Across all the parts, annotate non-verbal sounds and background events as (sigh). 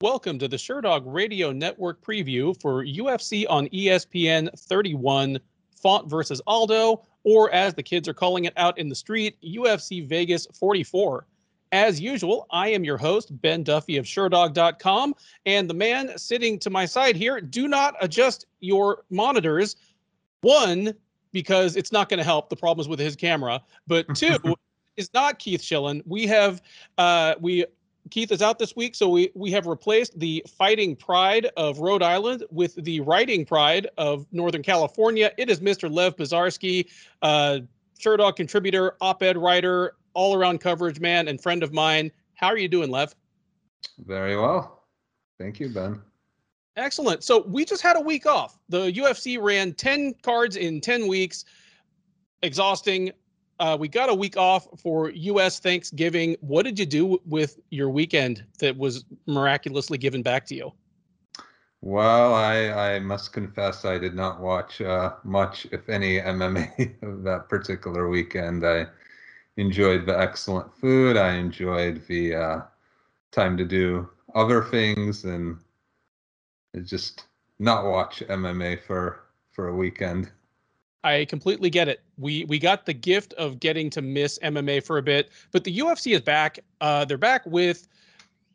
Welcome to the Sherdog Radio Network preview for UFC on ESPN 31, Font versus Aldo, or as the kids are calling it out in the street, UFC Vegas 44. As usual, I am your host, Ben Duffy of Sherdog.com, and the man sitting to my side here, do not adjust your monitors. One, because it's not going to help the problems with his camera, but (laughs) two, is not Keith Shillan. We have uh, we Keith is out this week, so we we have replaced the fighting pride of Rhode Island with the writing pride of Northern California. It is Mr. Lev Pisarsky, uh, Sherdog contributor, op-ed writer, all-around coverage man, and friend of mine. How are you doing, Lev? Very well. Thank you, Ben. Excellent. So we just had a week off. The UFC ran 10 cards in 10 weeks. Exhausting. Uh, we got a week off for U.S. Thanksgiving. What did you do with your weekend that was miraculously given back to you? Well, I, I must confess I did not watch uh, much, if any, MMA (laughs) that particular weekend. I enjoyed the excellent food. I enjoyed the uh, time to do other things, and just not watch MMA for for a weekend. I completely get it. We we got the gift of getting to miss MMA for a bit, but the UFC is back. Uh, they're back with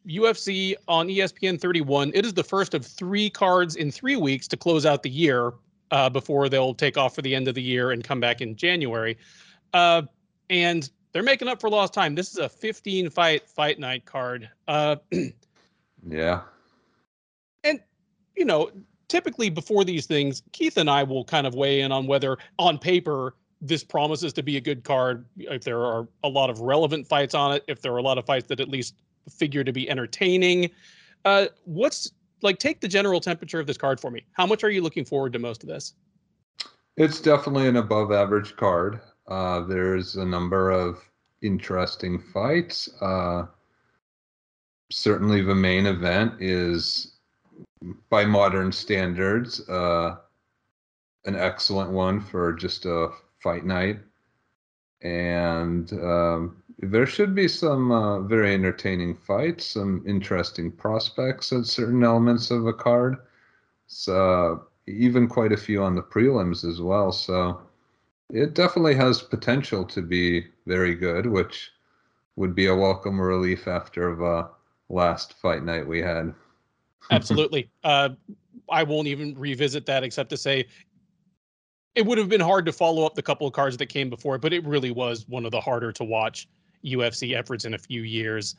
UFC on ESPN 31. It is the first of three cards in three weeks to close out the year uh, before they'll take off for the end of the year and come back in January. Uh, and they're making up for lost time. This is a 15 fight fight night card. Uh, (clears throat) Yeah. and you know, typically before these things, Keith and I will kind of weigh in on whether on paper this promises to be a good card. If there are a lot of relevant fights on it, if there are a lot of fights that at least figure to be entertaining. Uh, what's like take the general temperature of this card for me. How much are you looking forward to most of this? It's definitely an above average card. Uh, there's a number of interesting fights. Uh, certainly, the main event is, by modern standards, uh, an excellent one for just a fight night. And um, there should be some uh, very entertaining fights, some interesting prospects at certain elements of a card. So, even quite a few on the prelims as well. So it definitely has potential to be very good, which would be a welcome relief after the last fight night we had. Absolutely. uh, I won't even revisit that except to say it would have been hard to follow up the couple of cards that came before, but it really was one of the harder to watch UFC efforts in a few years.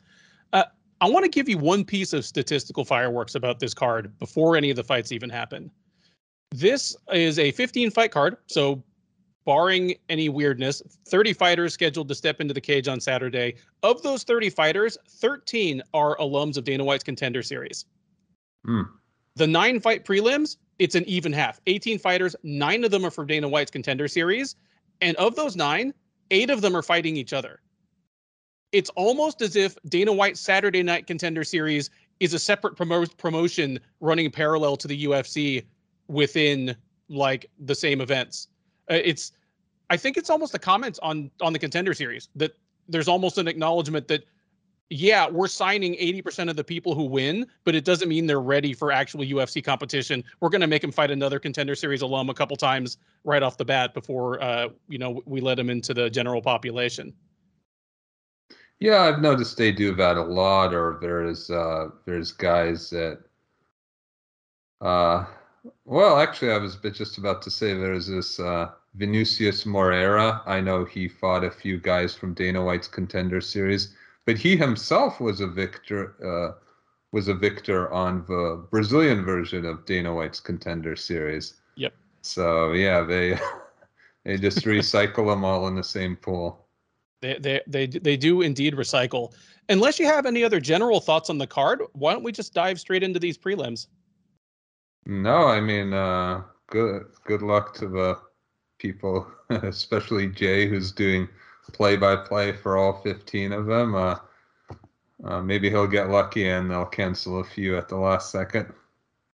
Uh, I want to give you one piece of statistical fireworks about this card before any of the fights even happen. This is a 15 fight card, so barring any weirdness, 30 fighters scheduled to step into the cage on Saturday. Of those 30 fighters, 13 are alums of Dana White's Contender Series. Hmm. The nine fight prelims, it's an even half. 18 fighters, nine of them are for Dana White's Contender Series, and of those nine, eight of them are fighting each other. It's almost as if Dana White's Saturday Night Contender Series is a separate promo- promotion running parallel to the UFC within like the same events. Uh, it's I think it's almost a comment on on the contender series that there's almost an acknowledgement that yeah, we're signing 80% of the people who win, but it doesn't mean they're ready for actual UFC competition. We're going to make them fight another contender series alum a couple times right off the bat before uh, you know we let them into the general population. Yeah, I've noticed they do that a lot. Or there's uh, there's guys that, uh, well, actually, I was just about to say there's this uh, Vinicius Moreira. I know he fought a few guys from Dana White's Contender Series, but he himself was a victor. Uh, was a victor on the Brazilian version of Dana White's Contender Series. Yep. So yeah, they (laughs) they just recycle them all in the same pool. They they they they do indeed recycle. Unless you have any other general thoughts on the card, why don't we just dive straight into these prelims? No, I mean, uh, good good luck to the people, (laughs) especially Jay, who's doing play by play for all 15 of them. Uh, uh, maybe he'll get lucky and they'll cancel a few at the last second.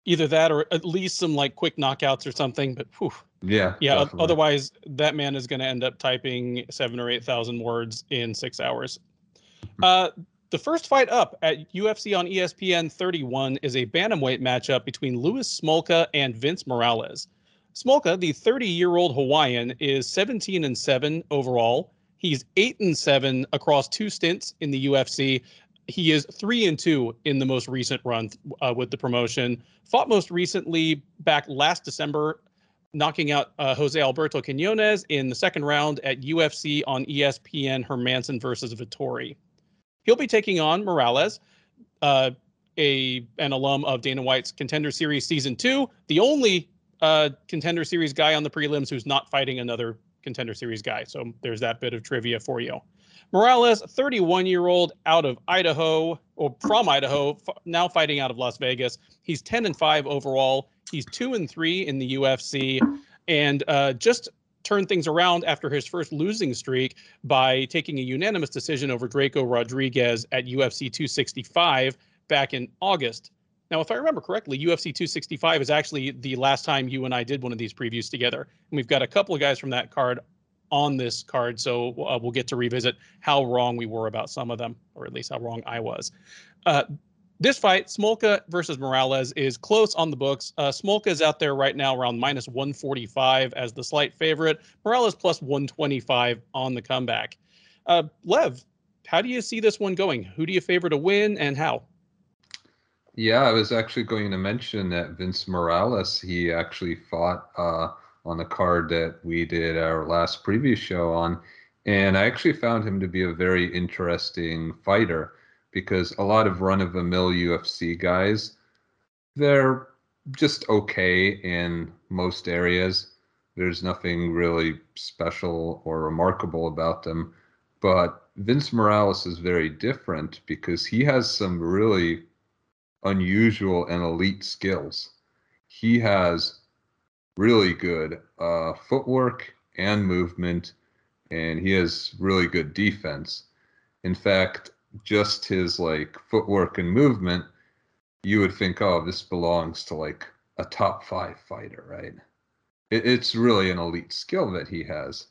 Either that or at least some like quick knockouts or something. But whew, Yeah. yeah, definitely. otherwise that man is going to end up typing seven or eight thousand words in six hours. Uh, the first fight up at UFC on ESPN 31 is a bantamweight matchup between Louis Smolka and Vince Morales. Smolka, the 30-year-old Hawaiian, is 17 and 7 overall. He's 8 and 7 across two stints in the UFC. He is 3 and 2 in the most recent run uh, with the promotion. Fought most recently back last December knocking out uh, Jose Alberto Quinones in the second round at UFC on ESPN Hermansson versus Vettori. He'll be taking on Morales, uh, a an alum of Dana White's Contender Series Season Two, the only uh, Contender Series guy on the prelims who's not fighting another Contender Series guy. So there's that bit of trivia for you. Morales, 31 year old out of Idaho, or from Idaho, now fighting out of Las Vegas. He's 10 and 5 overall. He's 2 and 3 in the UFC. And uh, just turned things around after his first losing streak by taking a unanimous decision over Drako Rodriguez at UFC 265 back in August. Now, if I remember correctly, UFC 265 is actually the last time you and I did one of these previews together. And we've got a couple of guys from that card on this card, so uh, we'll get to revisit how wrong we were about some of them, or at least how wrong I was. Uh, this fight, Smolka versus Morales, is close on the books. Uh, Smolka is out there right now around minus 145 as the slight favorite. Morales plus 125 on the comeback. Uh, Lev, how do you see this one going? Who do you favor to win and how? Yeah, I was actually going to mention that Vince Morales, he actually fought uh, on the card that we did our last preview show on. And I actually found him to be a very interesting fighter because a lot of run of the mill UFC guys, they're just okay in most areas. There's nothing really special or remarkable about them. But Vince Morales is very different because he has some really unusual and elite skills. He has really good uh, footwork and movement, and he has really good defense. In fact, just his like footwork and movement, you would think, oh, this belongs to like a top five fighter, right? It, it's really an elite skill that he has.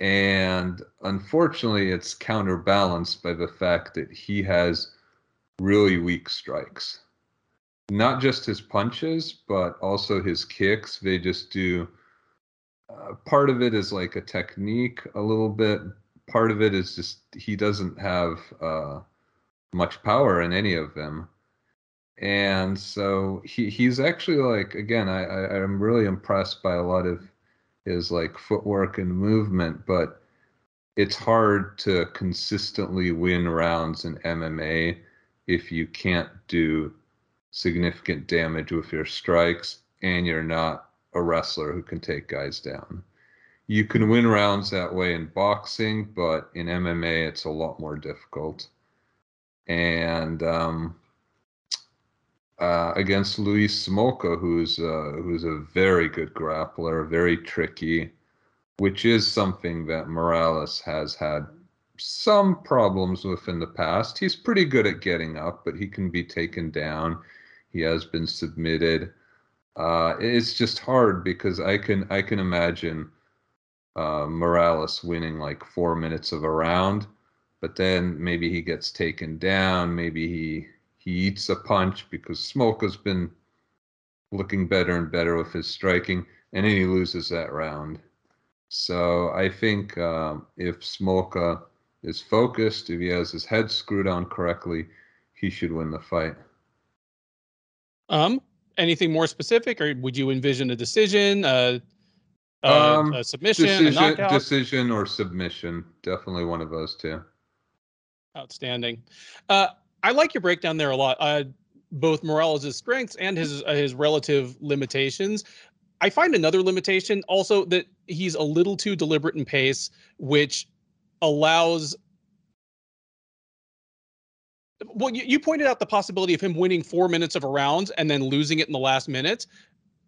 And unfortunately, it's counterbalanced by the fact that he has really weak strikes. Not just his punches, but also his kicks. They just do. Uh, part of it is like a technique, a little bit, part of it is just he doesn't have uh, much power in any of them, and so he he's actually like again I, I I'm really impressed by a lot of his like footwork and movement, but it's hard to consistently win rounds in MMA if you can't do significant damage with your strikes and you're not a wrestler who can take guys down you can win rounds that way in boxing, but in MMA it's a lot more difficult. And um, uh, against Louis Smolka, who's uh, who's a very good grappler, very tricky, which is something that Morales has had some problems with in the past. He's pretty good at getting up, but he can be taken down. He has been submitted. Uh, it's just hard because I can I can imagine uh, Morales winning like four minutes of a round, but then maybe he gets taken down. Maybe he he eats a punch because Smolka's been looking better and better with his striking, and then he loses that round. So I think um, if Smolka is focused, if he has his head screwed on correctly, he should win the fight. Um, anything more specific, or would you envision a decision? Uh, uh, um, a submission, decision, decision or submission. Definitely one of those two. Outstanding. Uh, I like your breakdown there a lot. Uh, both Morales' strengths and his uh, his relative limitations. I find another limitation also that he's a little too deliberate in pace, which allows. Well, you, you pointed out the possibility of him winning four minutes of a round and then losing it in the last minute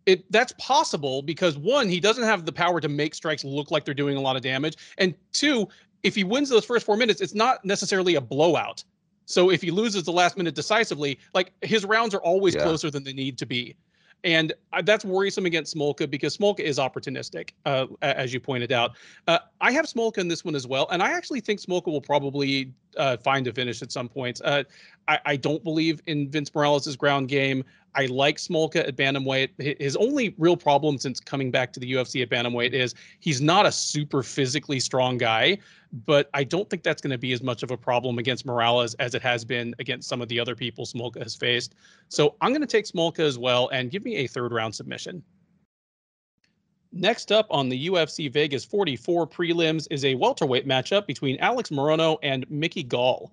it that's possible because one, he doesn't have the power to make strikes look like they're doing a lot of damage, and two, if he wins those first four minutes, it's not necessarily a blowout. So if he loses the last minute decisively, like his rounds are always yeah. closer than they need to be. And uh, that's worrisome against Smolka because Smolka is opportunistic, uh, as you pointed out. Uh, I have Smolka in this one as well, and I actually think Smolka will probably uh, find a finish at some points. I, I, don't believe in Vince Morales' ground game. I like Smolka at bantamweight. His only real problem since coming back to the UFC at bantamweight is he's not a super physically strong guy, but I don't think that's going to be as much of a problem against Morales as it has been against some of the other people Smolka has faced. So I'm going to take Smolka as well and give me a third round submission. Next up on the UFC Vegas 44 prelims is a welterweight matchup between Alex Morono and Mickey Gall.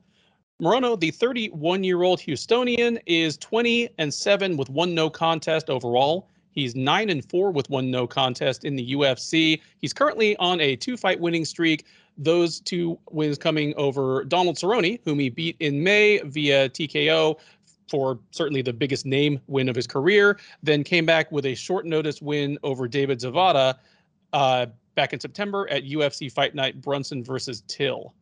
Morono, the 31 year old Houstonian, is 20 and 7 with one no contest overall. He's 9 and 4 with one no contest in the UFC. He's currently on a two fight winning streak. Those two wins coming over Donald Cerrone, whom he beat in May via TKO for certainly the biggest name win of his career. Then came back with a short notice win over David Zawada uh, back in September at UFC Fight Night Brunson versus Till.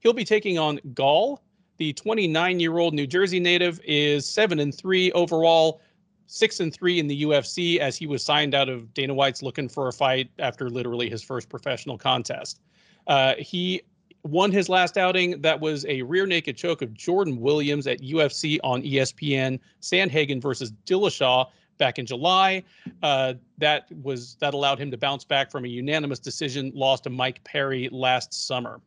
He'll be taking on Gall, the 29 year old New Jersey native is seven and three overall, six and three in the UFC as he was signed out of Dana White's looking for a fight after literally his first professional contest. Uh, he won his last outing. That was a rear naked choke of Jordan Williams at UFC on ESPN. Sandhagen versus Dillashaw back in July. Uh, that was that allowed him to bounce back from a unanimous decision loss to Mike Perry last summer.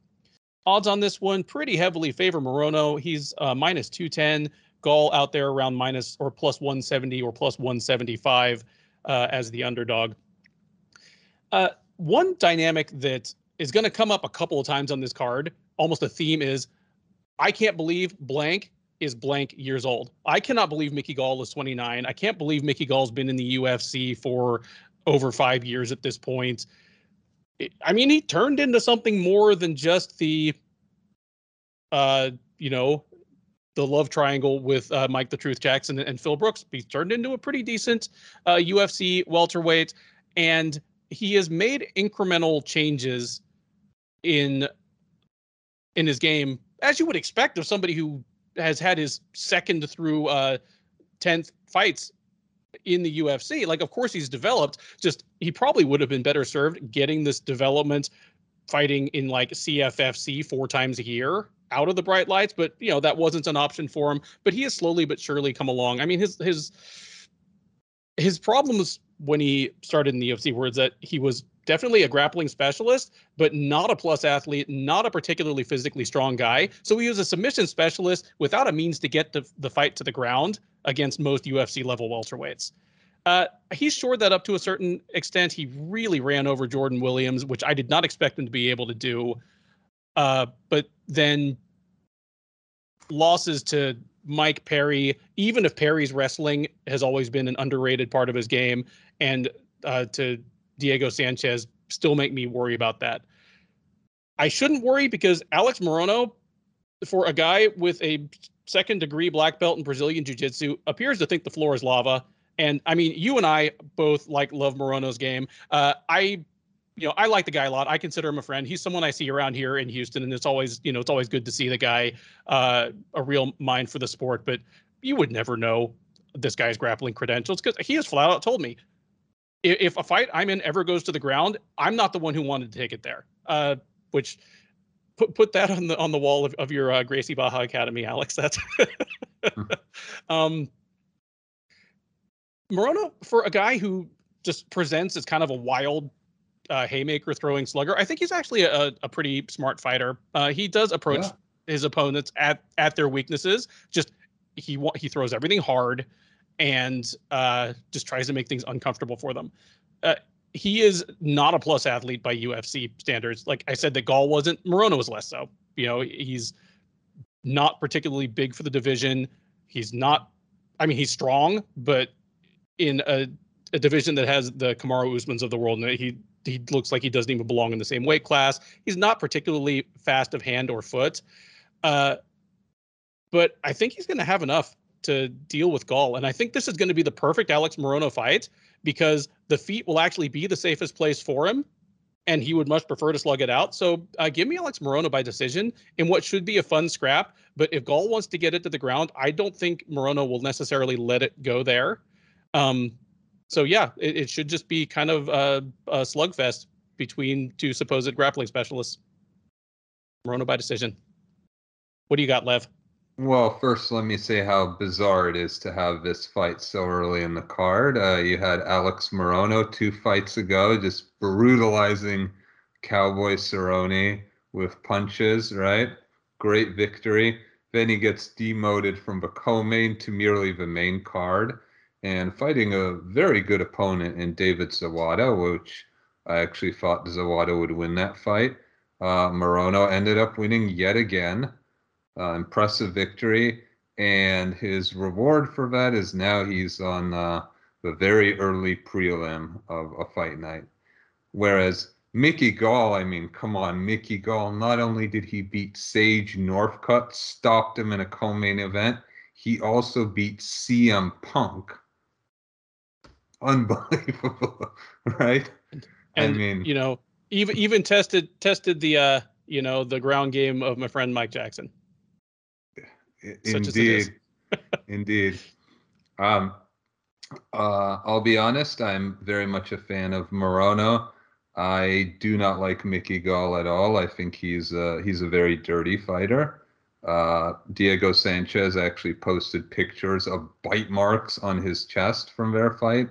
Odds on this one pretty heavily favor Morono. He's uh, minus 210. Gall out there around minus or plus 170 or plus 175 uh, as the underdog. Uh, one dynamic that is going to come up a couple of times on this card, almost a theme is I can't believe blank is blank years old. I cannot believe Mickey Gall is 29. I can't believe Mickey Gall's been in the UFC for over five years at this point. I mean, he turned into something more than just the, uh, you know, the love triangle with uh, Mike the Truth Jackson and Phil Brooks. He turned into a pretty decent uh, UFC welterweight, and he has made incremental changes in in his game, as you would expect of somebody who has had his second through uh, tenth fights in the UFC. Like, of course, he's developed. Just he probably would have been better served getting this development, fighting in like CFFC four times a year out of the bright lights. But you know that wasn't an option for him. But he has slowly but surely come along. I mean, his his his problems when he started in the UFC were that he was definitely a grappling specialist, but not a plus athlete, not a particularly physically strong guy. So he was a submission specialist without a means to get the, the fight to the ground against most UFC level welterweights. Uh, he shored that up to a certain extent. He really ran over Jordan Williams, which I did not expect him to be able to do. Uh, but then losses to Mike Perry, even if Perry's wrestling has always been an underrated part of his game, and uh, to Diego Sanchez still make me worry about that. I shouldn't worry because Alex Morono, for a guy with a second degree black belt in Brazilian Jiu Jitsu, appears to think the floor is lava. And I mean, you and I both like love Morono's game. Uh, I, you know, I like the guy a lot. I consider him a friend. He's someone I see around here in Houston, and it's always, you know, it's always good to see the guy, uh, a real mind for the sport. But you would never know this guy's grappling credentials because he has flat out told me if, if a fight I'm in ever goes to the ground, I'm not the one who wanted to take it there. Uh, which put put that on the on the wall of, of your uh, Gracie Barra Academy, Alex. That's hmm. (laughs) um, Morono for a guy who just presents as kind of a wild uh, haymaker throwing slugger. I think he's actually a, a pretty smart fighter. Uh, he does approach yeah. his opponents at at their weaknesses. Just he he throws everything hard and uh, just tries to make things uncomfortable for them. He is not a plus athlete by UFC standards. Like I said, that Gall wasn't. Morono was less so. You know, he's not particularly big for the division. He's not. I mean, he's strong, but in a, a division that has the Kamaru Usmans of the world, and he he looks like he doesn't even belong in the same weight class. He's not particularly fast of hand or foot. Uh, but I think he's going to have enough to deal with Gall. And I think this is going to be the perfect Alex Morono fight because the feet will actually be the safest place for him. And he would much prefer to slug it out. So uh, give me Alex Morono by decision in what should be a fun scrap. But if Gall wants to get it to the ground, I don't think Morono will necessarily let it go there. Um, So yeah, it, it should just be kind of a, a slugfest between two supposed grappling specialists. Morono by decision. What do you got, Lev? Well, first, let me say how bizarre it is to have this fight so early in the card. Uh, you had Alex Morono two fights ago, just brutalizing Cowboy Cerrone with punches, right? Great victory. Then he gets demoted from the co-main to merely the main card and fighting a very good opponent in David Zawada, which I actually thought Zawada would win that fight. Uh, Morono ended up winning yet again. Uh, impressive victory. And his reward for that is now he's on uh, the very early prelim of a fight night. Whereas Mickey Gall, I mean, come on, Mickey Gall, not only did he beat Sage Northcutt, stopped him in a co main event, he also beat CM Punk. Unbelievable, (laughs) right? And, I mean, you know, even even tested tested the uh, you know, the ground game of my friend Mike Jackson. Indeed. (laughs) Indeed. Um, uh, I'll be honest, I'm very much a fan of Morono. I do not like Mickey Gall at all. I think he's a, he's a very dirty fighter. Uh, Diego Sanchez actually posted pictures of bite marks on his chest from their fight.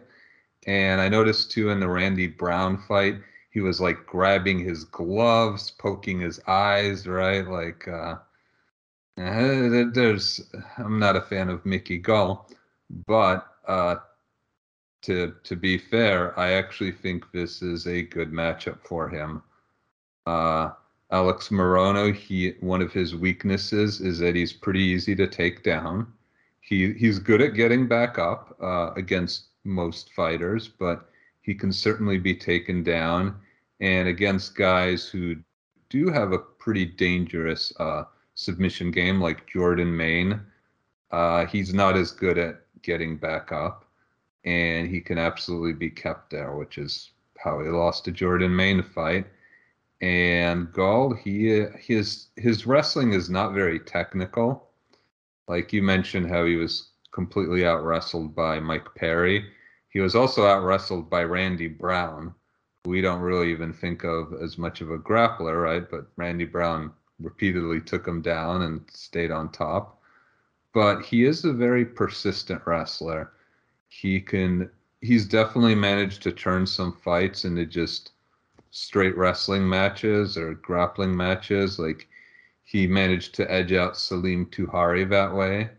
And I noticed too in the Randy Brown fight, he was like grabbing his gloves, poking his eyes, right? Like, uh, uh there's, I'm not a fan of Mickey Gall, but uh, to to be fair, I actually think this is a good matchup for him. Uh, Alex Morono, he one of his weaknesses is that he's pretty easy to take down. He he's good at getting back up uh, against most fighters, but he can certainly be taken down. And against guys who do have a pretty dangerous uh, submission game, like Jordan Mein. uh, he's not as good at getting back up and he can absolutely be kept there, which is how he lost to Jordan Mein fight. And Gall, he his his wrestling is not very technical. Like you mentioned, how he was completely out wrestled by Mike Perry. He was also out wrestled by Randy Brown, who we don't really even think of as much of a grappler, right? But Randy Brown repeatedly took him down and stayed on top. But he is a very persistent wrestler he can he's definitely managed to turn some fights into just straight wrestling matches or grappling matches. Like he managed to edge out Salim Touahri that way.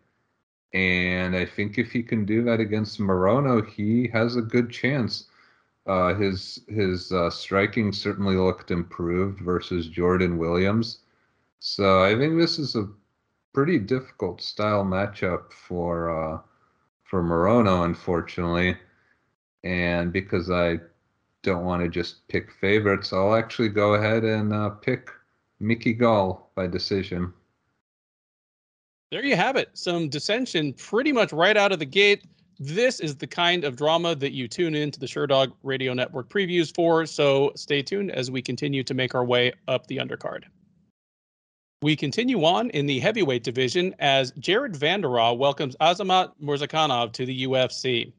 And I think if he can do that against Morono, he has a good chance. Uh, his his uh, striking certainly looked improved versus Jordan Williams. So I think this is a pretty difficult style matchup for uh, for Morono, unfortunately. And because I don't want to just pick favorites, I'll actually go ahead and uh, pick Mickey Gall by decision. There you have it. Some dissension pretty much right out of the gate. This is the kind of drama that you tune into the Sherdog Radio Network previews for. So stay tuned as we continue to make our way up the undercard. We continue on in the heavyweight division as Jared Vanderaa welcomes Azamat Murzakanov to the UFC.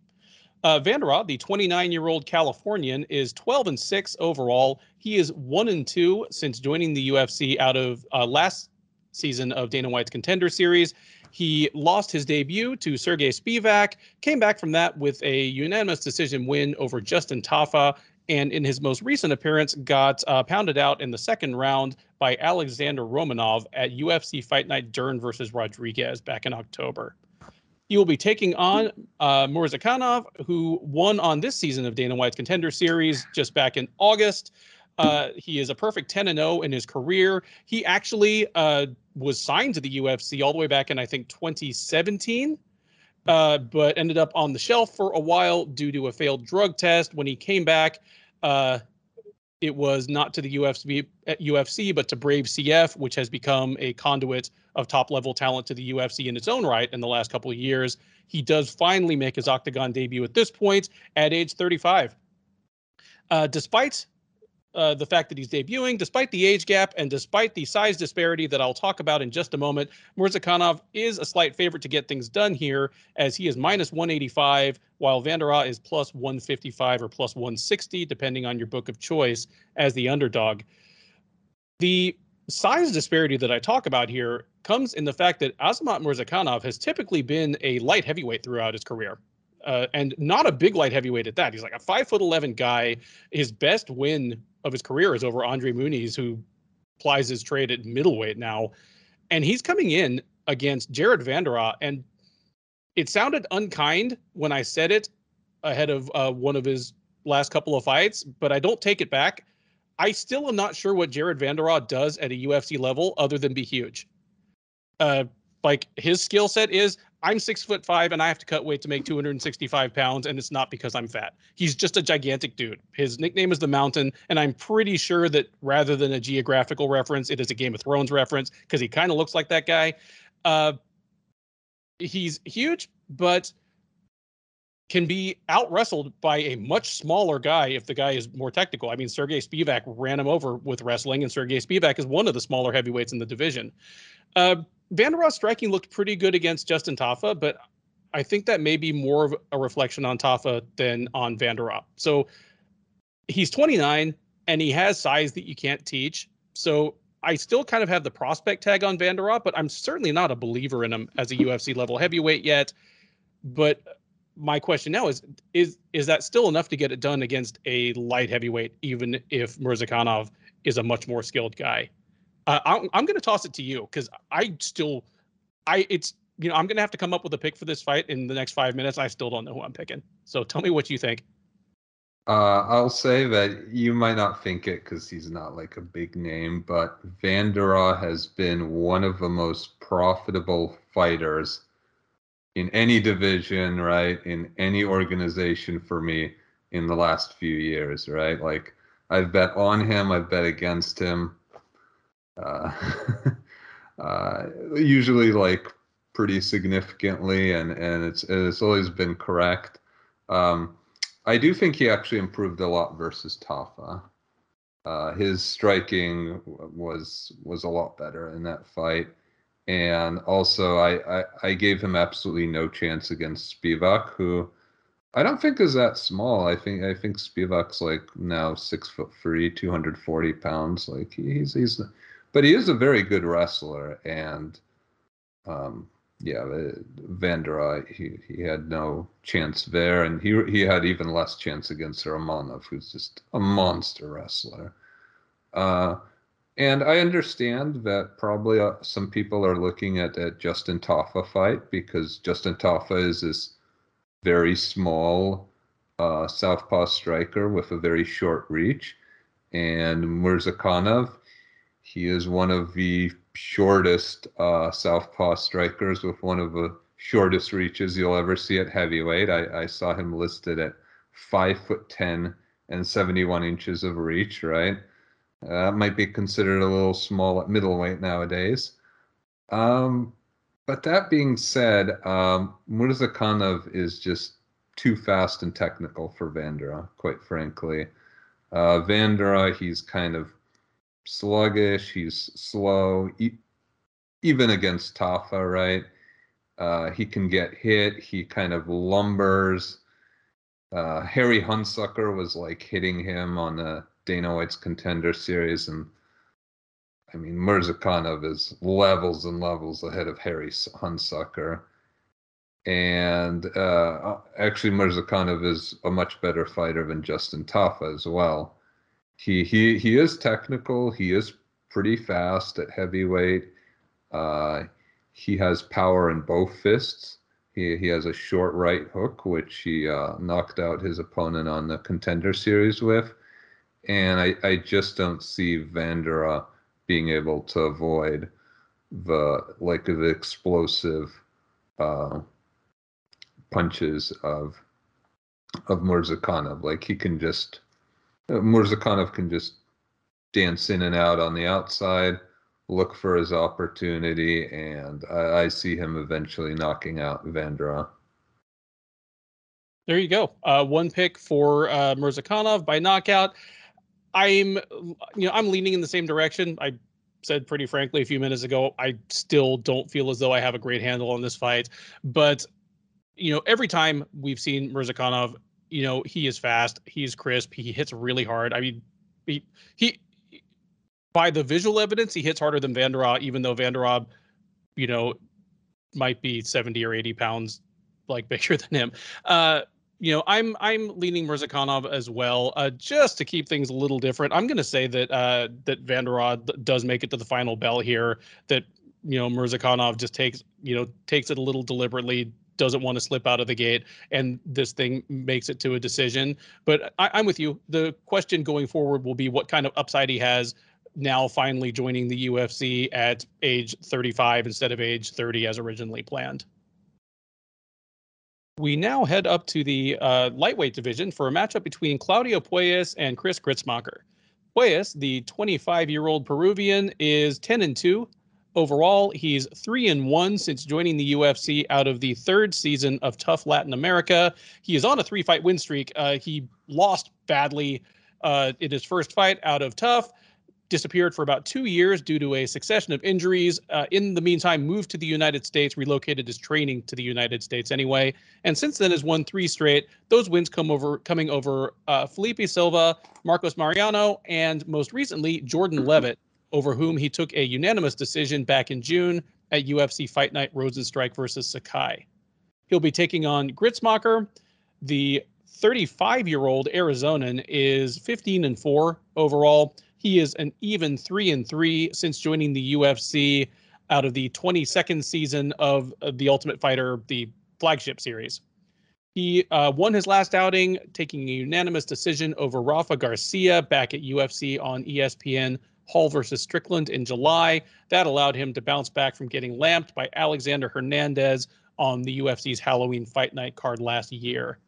Uh, Vanderaa, the 29-year-old Californian, is 12 and 6 overall. He is one and two since joining the UFC out of uh, last season of Dana White's Contender Series. He lost his debut to Sergey Spivak, came back from that with a unanimous decision win over Justin Tafa, and in his most recent appearance, got uh, pounded out in the second round by Alexander Romanov at UFC Fight Night Dern versus Rodriguez back in October. He will be taking on uh, who won on this season of Dana White's Contender Series just back in August. Uh, he is a perfect 10 and 0 in his career. He actually uh, was signed to the UFC all the way back in, I think, 2017 uh, but ended up on the shelf for a while due to a failed drug test. When he came back, uh, it was not to the UFC, UFC, but to Brave CF, which has become a conduit of top level talent to the UFC in its own right in the last couple of years. He does finally make his octagon debut at this point at age 35. Uh, despite uh, the fact that he's debuting, despite the age gap and despite the size disparity that I'll talk about in just a moment, Murzakanov is a slight favorite to get things done here, as he is minus 185, while Vanderaa is plus 155 or plus 160, depending on your book of choice, as the underdog. The size disparity that I talk about here comes in the fact that Azamat Murzakanov has typically been a light heavyweight throughout his career uh, and not a big light heavyweight at that. He's like a five foot eleven guy. His best win of his career is over Andre Muniz, who plies his trade at middleweight now, and he's coming in against Jared Vanderaa, and it sounded unkind when I said it ahead of uh, one of his last couple of fights, but I don't take it back. I still am not sure what Jared Vanderaa does at a UFC level other than be huge. Uh, like his skill set is I'm six foot five and I have to cut weight to make 265 pounds, and it's not because I'm fat. He's just a gigantic dude. His nickname is the Mountain, and I'm pretty sure that rather than a geographical reference, it is a Game of Thrones reference because he kind of looks like that guy. Uh, he's huge, but can be out wrestled by a much smaller guy if the guy is more technical. I mean, Sergey Spivak ran him over with wrestling, and Sergey Spivak is one of the smaller heavyweights in the division. Uh, Vanderaa's striking looked pretty good against Justin Tafa, but I think that may be more of a reflection on Tafa than on Vanderaa. So he's 29 and he has size that you can't teach. So I still kind of have the prospect tag on Vanderaa, but I'm certainly not a believer in him as a UFC level heavyweight yet. But my question now is is is that still enough to get it done against a light heavyweight, even if Murzakanov is a much more skilled guy? I'm, I'm going to toss it to you because I still, I it's you know I'm going to have to come up with a pick for this fight in the next five minutes. I still don't know who I'm picking. So tell me what you think. Uh, I'll say that you might not think it because he's not like a big name, but Vanderaa has been one of the most profitable fighters in any division, right? In any organization for me in the last few years, right? Like I've bet on him, I've bet against him uh, (laughs) uh, usually like pretty significantly, and and it's it's always been correct. Um, I do think he actually improved a lot versus Tafa. Uh, his striking was was a lot better in that fight, and also I, I, I gave him absolutely no chance against Spivak, who I don't think is that small. I think I think Spivak's like now six foot three, two hundred forty pounds. Like he's he's but he is a very good wrestler, and um, yeah, Vanderaa he he had no chance there, and he he had even less chance against Romanov, who's just a monster wrestler. Uh, and I understand that probably uh, some people are looking at that Justin Tafa fight because Justin Tafa is this very small uh, southpaw striker with a very short reach, and Murzakanov he is one of the shortest uh, southpaw strikers with one of the shortest reaches you'll ever see at heavyweight. I, I saw him listed at five foot ten and 71 inches of reach. Right, uh, might be considered a little small at middleweight nowadays. Um, but that being said, um, Murzakanov is just too fast and technical for Vanderaa, quite frankly. Uh, Vanderaa, he's kind of sluggish. He's slow, even against Tafa, right? Uh, he can get hit. He kind of lumbers. Uh, Harry Hunsucker was like hitting him on the Dana White's contender series, and I mean Murzakanov is levels and levels ahead of Harry Hunsucker. And uh, actually, Murzakanov is a much better fighter than Justin Tafa as well he he he is technical. He is pretty fast at heavyweight. Uh, he has power in both fists. He he has a short right hook, which he uh, knocked out his opponent on the contender series with. And I, I just don't see Vanderaa being able to avoid the like the explosive uh, punches of of Murzakanov. Like he can just Murzakanov can just dance in and out on the outside, look for his opportunity, and I, I see him eventually knocking out Vanderaa. There you go. Uh, one pick for uh, by knockout. I'm, you know, I'm leaning in the same direction. I said pretty frankly a few minutes ago, I still don't feel as though I have a great handle on this fight. But, you know, every time we've seen Murzakanov, you know, he is fast, he's crisp, he hits really hard. I mean, he, he by the visual evidence, he hits harder than Van even though Van you know, might be 70 or 80 pounds like (laughs) bigger than him. Uh, you know, I'm I'm leaning Murzakanov as well, uh, just to keep things a little different. I'm going to say that uh, that Van does make it to the final bell here. That you know Murzakanov just takes you know takes it a little deliberately, doesn't want to slip out of the gate, and this thing makes it to a decision. But I, I'm with you. The question going forward will be what kind of upside he has now finally joining the UFC at age 35 instead of age 30 as originally planned. We now head up to the uh, lightweight division for a matchup between Claudio Puelles and Chris Gruetzemacher. Puelles, the 25-year-old Peruvian, is 10 and 2 overall. He's 3 and 1 since joining the UFC out of the third season of TUF Latin America. He is on a three-fight win streak. Uh, he lost badly uh, in his first fight out of TUF. disappeared for about two years due to a succession of injuries. Uh, in the meantime, moved to the United States, relocated his training to the United States anyway, and since then has won three straight. Those wins come over coming over uh, Felipe Silva, Marcos Mariano, and most recently Jordan Levitt, over whom he took a unanimous decision back in June at UFC Fight Night Rozenstruik versus Sakai. He'll be taking on Gruetzemacher. The 35-year-old Arizonan is 15 and 4 overall he is an even three and three since joining the UFC out of the 22nd season of the Ultimate Fighter, the flagship series. He uh, won his last outing, taking a unanimous decision over Rafa Garcia back at UFC on ESPN Hall versus Strickland in July. That allowed him to bounce back from getting lamped by Alexander Hernandez on the UFC's Halloween Fight Night card last year.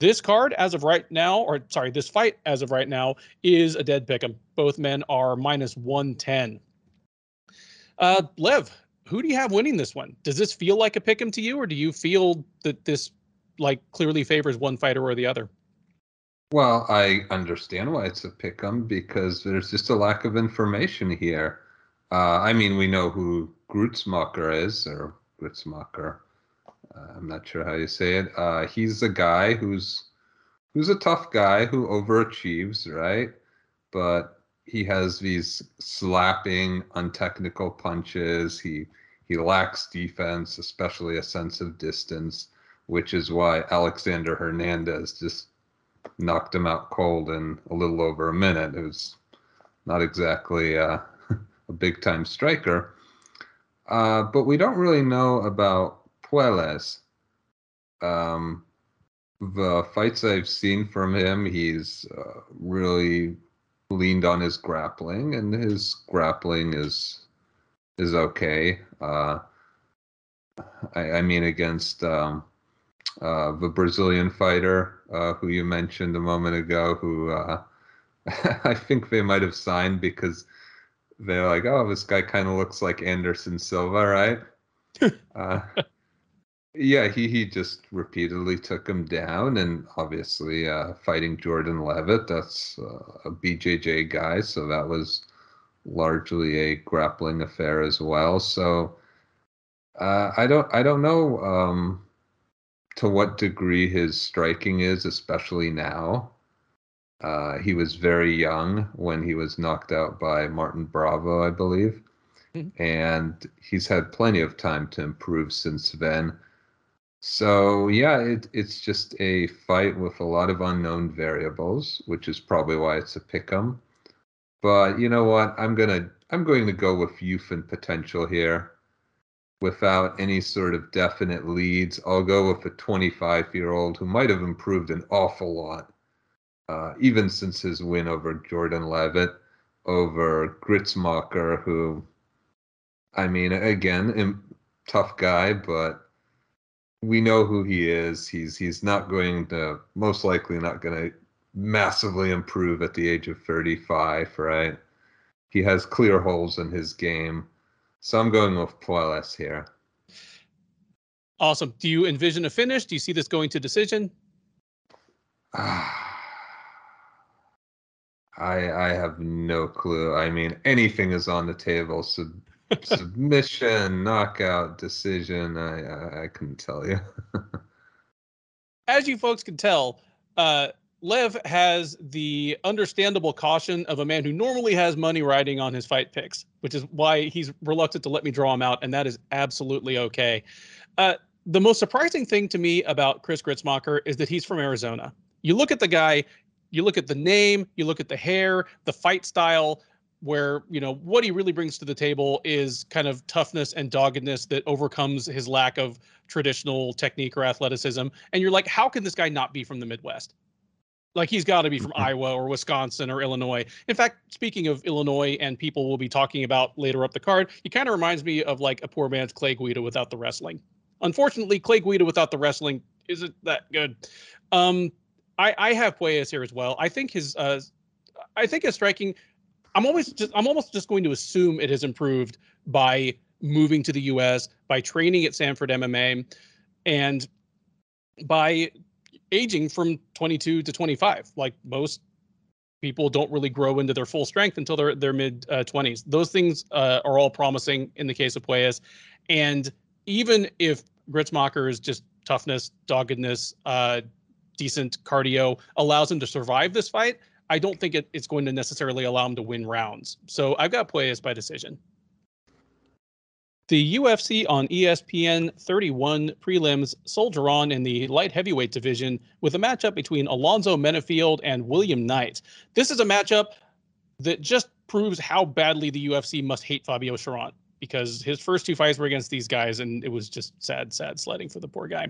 This card, as of right now, or sorry, this fight as of right now, is a dead pick 'em. Both men are minus 110. Uh, Lev, who do you have winning this one? Does this feel like a pick 'em to you, or do you feel that this like clearly favors one fighter or the other? Well, I understand why it's a pick 'em because there's just a lack of information here. Uh, I mean, we know who Grutzmacher is, or Grutzmacher. Uh, I'm not sure how you say it. Uh, he's a guy who's who's a tough guy who overachieves, right? But he has these slapping, untechnical punches. He he lacks defense, especially a sense of distance, which is why Alexander Hernandez just knocked him out cold in a little over a minute. It was not exactly uh, (laughs) a big time striker. Uh, but we don't really know about Puelles. Um, the fights I've seen from him, he's uh, really leaned on his grappling, and his grappling is is okay. Uh, I, I, mean, against um, uh, the Brazilian fighter uh, who you mentioned a moment ago, who uh, (laughs) I think they might have signed because they're like, oh, this guy kind of looks like Anderson Silva, right? (laughs) uh, yeah, he he just repeatedly took him down, and obviously uh, fighting Jordan Levitt, that's uh, a BJJ guy, so that was largely a grappling affair as well. So uh, I don't I don't know um, to what degree his striking is, especially now. Uh, he was very young when he was knocked out by Martin Bravo, I believe, mm-hmm. and he's had plenty of time to improve since then. So yeah, it, it's just a fight with a lot of unknown variables, which is probably why it's a pick 'em. But you know what? I'm gonna I'm going to go with youth and potential here, without any sort of definite leads. I'll go with a 25 year old who might have improved an awful lot, uh, even since his win over Jordan Levitt, over Gruetzemacher, who, I mean, again, tough guy, but we know who he is. He's he's not going to most likely not going to massively improve at the age of 35, right? He has clear holes in his game. So I'm going with Puelles here. Awesome. Do you envision a finish? Do you see this going to decision? (sighs) I I have no clue. I mean, anything is on the table. Sub, (laughs) submission, knockout, decision. I, I I couldn't tell you. (laughs) As you folks can tell, uh, Lev has the understandable caution of a man who normally has money riding on his fight picks, which is why he's reluctant to let me draw him out, and that is absolutely okay. Uh, the most surprising thing to me about Chris Gruetzemacher is that he's from Arizona. You look at the guy, you look at the name, you look at the hair, the fight style, where you know what he really brings to the table is kind of toughness and doggedness that overcomes his lack of traditional technique or athleticism. And you're like, how can this guy not be from the Midwest? Like he's got to be from mm-hmm. Iowa or Wisconsin or Illinois. In fact, speaking of Illinois and people we'll be talking about later up the card, he kind of reminds me of like a poor man's Clay Guida without the wrestling. Unfortunately, Clay Guida without the wrestling isn't that good. Um, I, I have Puelles here as well. I think his uh, I think his striking. I'm always just I'm almost just going to assume it has improved by moving to the U.S. by training at Sanford MMA, and by aging from 22 to 25 like most people don't really grow into their full strength until they're their mid uh, 20s those things uh, are all promising in the case of Puelles and even if Gruetzemacher's just toughness doggedness uh, decent cardio allows him to survive this fight I don't think it, it's going to necessarily allow him to win rounds. So I've got Puelles by decision the UFC on ESPN 31 prelims soldier on in the light heavyweight division with a matchup between Alonzo Menifield and William Knight. This is a matchup that just proves how badly the UFC must hate Fabio Cherant because his first two fights were against these guys and it was just sad, sad sledding for the poor guy.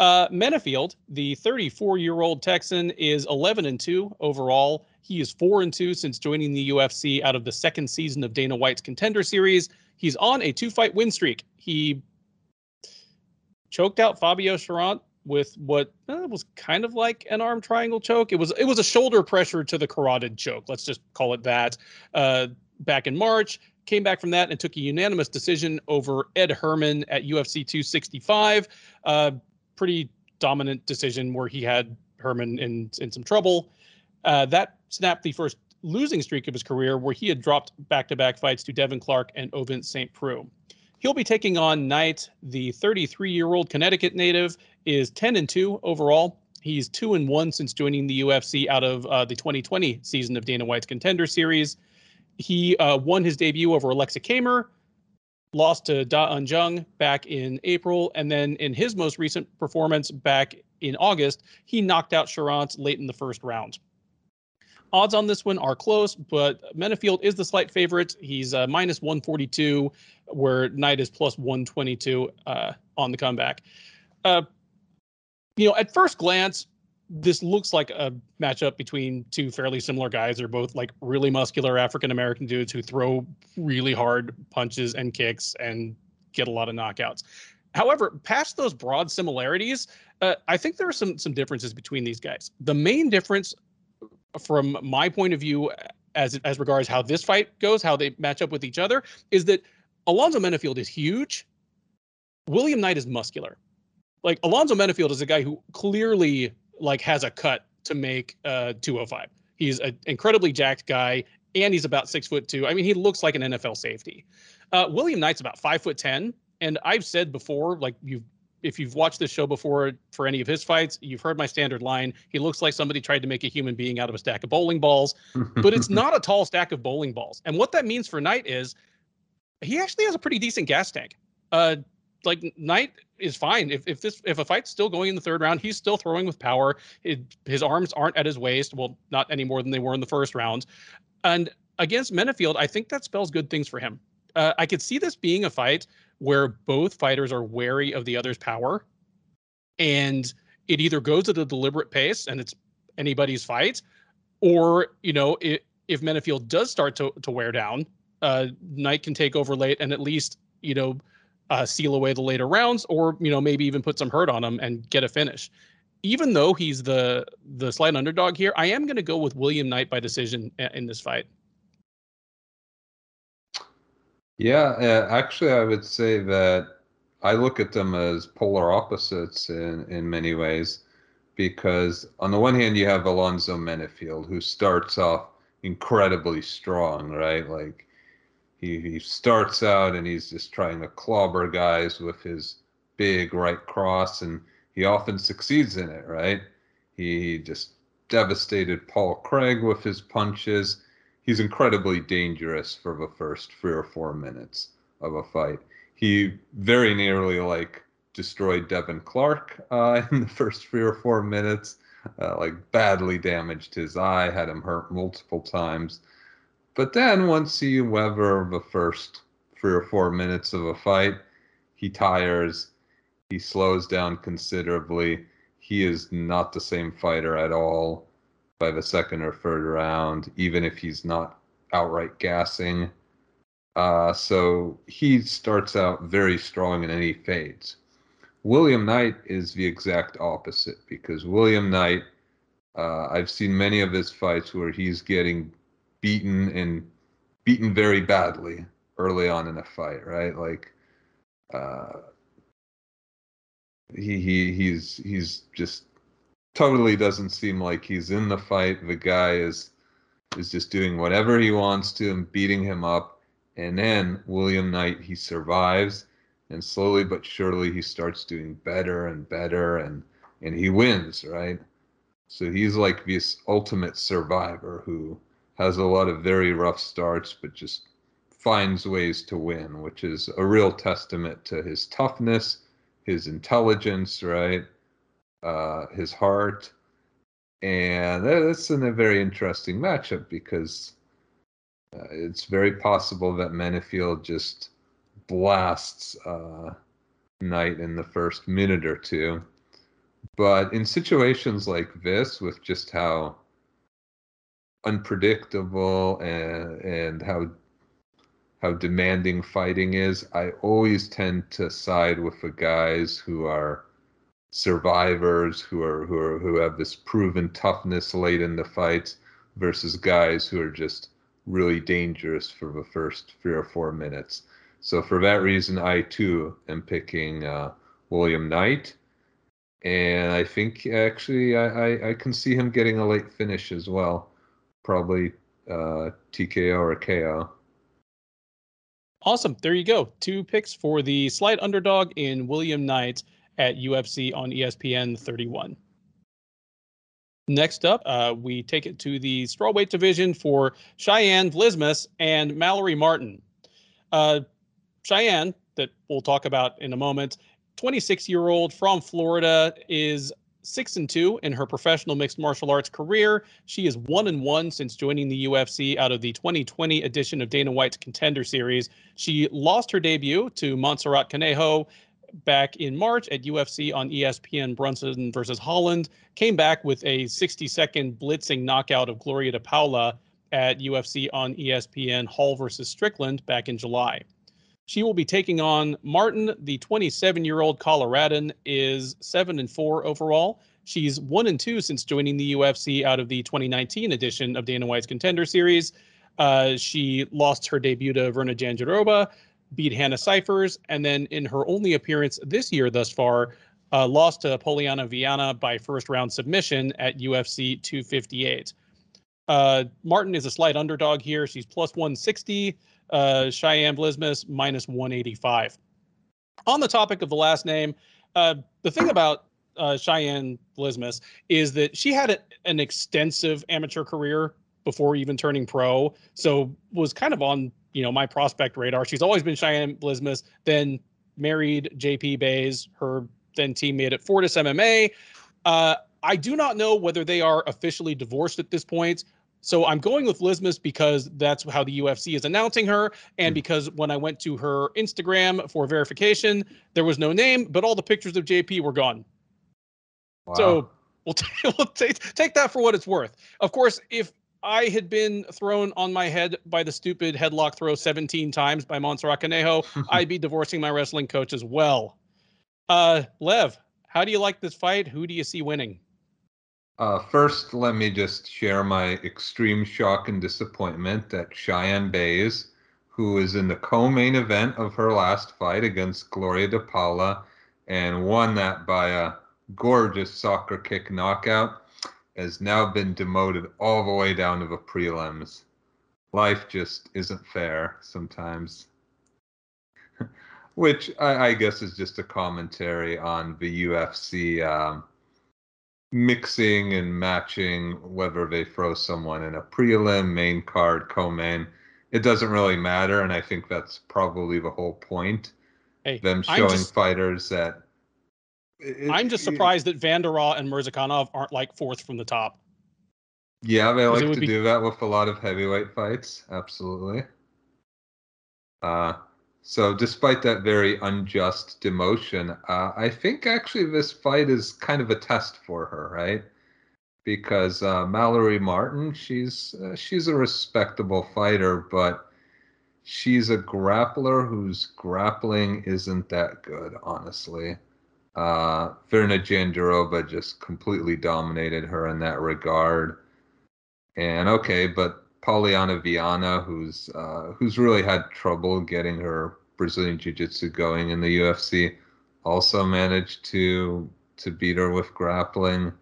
Uh, Menifield, the 34 year old Texan, is 11 and 2 overall. He is 4 and 2 since joining the UFC out of the second season of Dana White's Contender Series He's on a two fight win streak. He choked out Fabio Cherant with what uh, was kind of like an arm triangle choke. It was it was a shoulder pressure to the carotid choke. Let's just call it that. Uh, back in March, came back from that and took a unanimous decision over Ed Herman at UFC 265. Uh, pretty dominant decision where he had Herman in in some trouble. Uh, that snapped the first losing streak of his career, where he had dropped back to back fights to Devin Clark and Ovince St. Preux. He'll be taking on Knight. The 33 year old Connecticut native is 10 and 2 overall. He's 2 and 1 since joining the UFC out of uh, the 2020 season of Dana White's Contender Series. He uh, won his debut over Aleksa Camur, lost to Da Un Jung back in April, and then in his most recent performance back in August, he knocked out Cherant late in the first round. Odds on this one are close, but Menifield is the slight favorite. He's uh, minus 142, where Knight is plus 122 uh, on the comeback. Uh, you know, at first glance, this looks like a matchup between two fairly similar guys. They're both like really muscular African American dudes who throw really hard punches and kicks and get a lot of knockouts. However, past those broad similarities, uh, I think there are some some differences between these guys. The main difference from my point of view, as as regards how this fight goes, how they match up with each other, is that Alonzo Menifield is huge. William Knight is muscular. Like Alonzo Menifield is a guy who clearly like has a cut to make uh 205. He's an incredibly jacked guy, and he's about six foot two. I mean, he looks like an NFL safety. Uh, William Knight's about five foot ten, and I've said before, like you've if you've watched this show before for any of his fights, you've heard my standard line. He looks like somebody tried to make a human being out of a stack of bowling balls, but it's (laughs) not a tall stack of bowling balls. And what that means for Knight is he actually has a pretty decent gas tank. Uh, like Knight is fine. If if this if a fight's still going in the third round, he's still throwing with power. It, his arms aren't at his waist. Well, not any more than they were in the first round. And against Menifield, I think that spells good things for him. Uh, I could see this being a fight where both fighters are wary of the other's power. And it either goes at a deliberate pace and it's anybody's fight or you know it, if Menifield does start to, to wear down uh Knight can take over late and at least you know uh, seal away the later rounds or you know maybe even put some hurt on him and get a finish. Even though he's the the slight underdog here i am going to go with william knight by decision in this fight yeah, uh, actually, I would say that I look at them as polar opposites in, in many ways, because on the one hand, you have Alonzo Menifield, who starts off incredibly strong, right? Like he he starts out and he's just trying to clobber guys with his big right cross, and he often succeeds in it, right? He just devastated Paul Craig with his punches. He's incredibly dangerous for the first three or four minutes of a fight. He very nearly like destroyed Devin Clark uh, (laughs) in the first three or four minutes, uh, like badly damaged his eye, had him hurt multiple times. But then once he weather the first three or four minutes of a fight, he tires, he slows down considerably. He is not the same fighter at all by the second or third round, even if he's not outright gassing. Uh, so he starts out very strong and then he fades. William Knight is the exact opposite because William Knight, uh, I've seen many of his fights where he's getting beaten and beaten very badly early on in a fight, right? Like, uh, he he he's he's just totally doesn't seem like he's in the fight. The guy is is just doing whatever he wants to and beating him up. And then William Knight he survives and slowly but surely he starts doing better and better and and he wins, right? So he's like this ultimate survivor who has a lot of very rough starts, but just finds ways to win, which is a real testament to his toughness, his intelligence, right? Uh, his heart. And that's in a very interesting matchup because uh, it's very possible that Menifield just blasts uh, Knight in the first minute or two. But in situations like this, with just how unpredictable and and how how demanding fighting is, I always tend to side with the guys who are survivors, who are who are who have this proven toughness late in the fights, versus guys who are just really dangerous for the first three or four minutes. So for that reason, I too am picking uh, William Knight, and I think actually I, I, I can see him getting a late finish as well probably uh, TKO or KO. Awesome. There you go. Two picks for the slight underdog in William Knight at UFC on ESPN 31. Next up, uh, we take it to the strawweight division for Cheyanne Vlismas and Mallory Martin. Uh, Cheyanne, that we'll talk about in a moment, 26 year old from Florida, is six and two in her professional mixed martial arts career. She is one and one since joining the UFC out of the 2020 edition of Dana White's Contender Series. She lost her debut to Montserrat Conejo back in March at UFC on ESPN Brunson versus Holland. Came back with a 60 second blitzing knockout of Gloria De Paula at UFC on ESPN Hall versus Strickland back in July. She will be taking on Martin, the 27 year old Coloradan, is seven and four overall. She's one and two since joining the UFC out of the 2019 edition of Dana White's Contender Series. Uh, she lost her debut to Virna Jandiroba, beat Hannah Cifers, and then in her only appearance this year thus far, uh, lost to Polyana Viana by first round submission at UFC 258. Uh, Martin is a slight underdog here. She's plus 160 uh, Cheyanne Vlismas minus 185. On the topic of the last name, uh, the thing about uh, Cheyanne Vlismas is that she had a, an extensive amateur career before even turning pro, so was kind of on you know my prospect radar. She's always been Cheyanne Vlismas, then married JP Buys, her then teammate at Fortis MMA. Uh, I do not know whether they are officially divorced at this point. So I'm going with Vlismas because that's how the UFC is announcing her, and hmm. because when I went to her Instagram for verification, there was no name, but all the pictures of JP were gone. Wow. So we'll, (laughs) t- we'll take take that for what it's worth. Of course, if I had been thrown on my head by the stupid headlock throw 17 times by Montserrat Conejo, (laughs) I'd be divorcing my wrestling coach as well. Uh, Lev, how do you like this fight? Who do you see winning? Uh, first, let me just share my extreme shock and disappointment that Cheyanne Buys, who is in the co-main event of her last fight against Gloria De Paula and won that by a gorgeous soccer kick knockout, has now been demoted all the way down to the prelims. Life just isn't fair sometimes. (laughs) Which I, I, guess is just a commentary on the UFC um, mixing and matching whether they throw someone in a prelim, main card, co-main. It doesn't really matter, and I think that's probably the whole point. Hey, them showing just, fighters that it, I'm just surprised it, that Vanderaa and Murzakanov aren't like fourth from the top. Yeah, they like to be... do that with a lot of heavyweight fights. Absolutely. Uh, so, despite that very unjust demotion, uh, I think actually this fight is kind of a test for her, right? Because uh, Mallory Martin, she's uh, she's a respectable fighter, but she's a grappler whose grappling isn't that good, honestly. Uh, Jandiroba just completely dominated her in that regard. And okay, but Polyana Viana, who's uh, who's really had trouble getting her Brazilian Jiu-Jitsu going in the UFC, also managed to to beat her with grappling.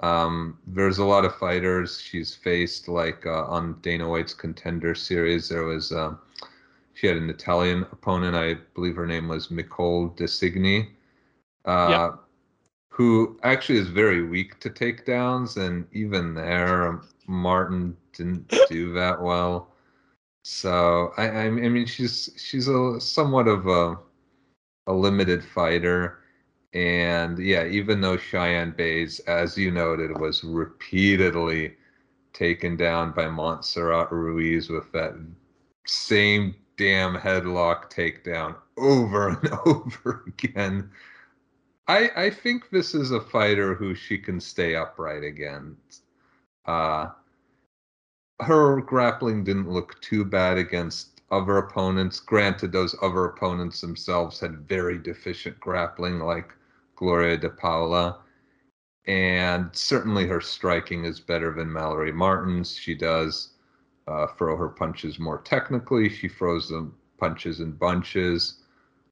Um, there's a lot of fighters she's faced, like uh, on Dana White's Contender Series. There was uh, she had an Italian opponent, I believe her name was Nicole Designy uh, who actually is very weak to takedowns, and even there, Martin didn't do that well. So I, I mean, she's she's a somewhat of a a limited fighter, and yeah, even though Cheyanne Buys, as you noted, was repeatedly taken down by Montserrat Ruiz with that same damn headlock takedown over and (laughs) over again. I I think this is a fighter who she can stay upright against. Uh, her grappling didn't look too bad against other opponents. Granted, those other opponents themselves had very deficient grappling, like Gloria De Paula. And certainly her striking is better than Mallory Martin's. She does uh, throw her punches more technically. She throws them punches in bunches.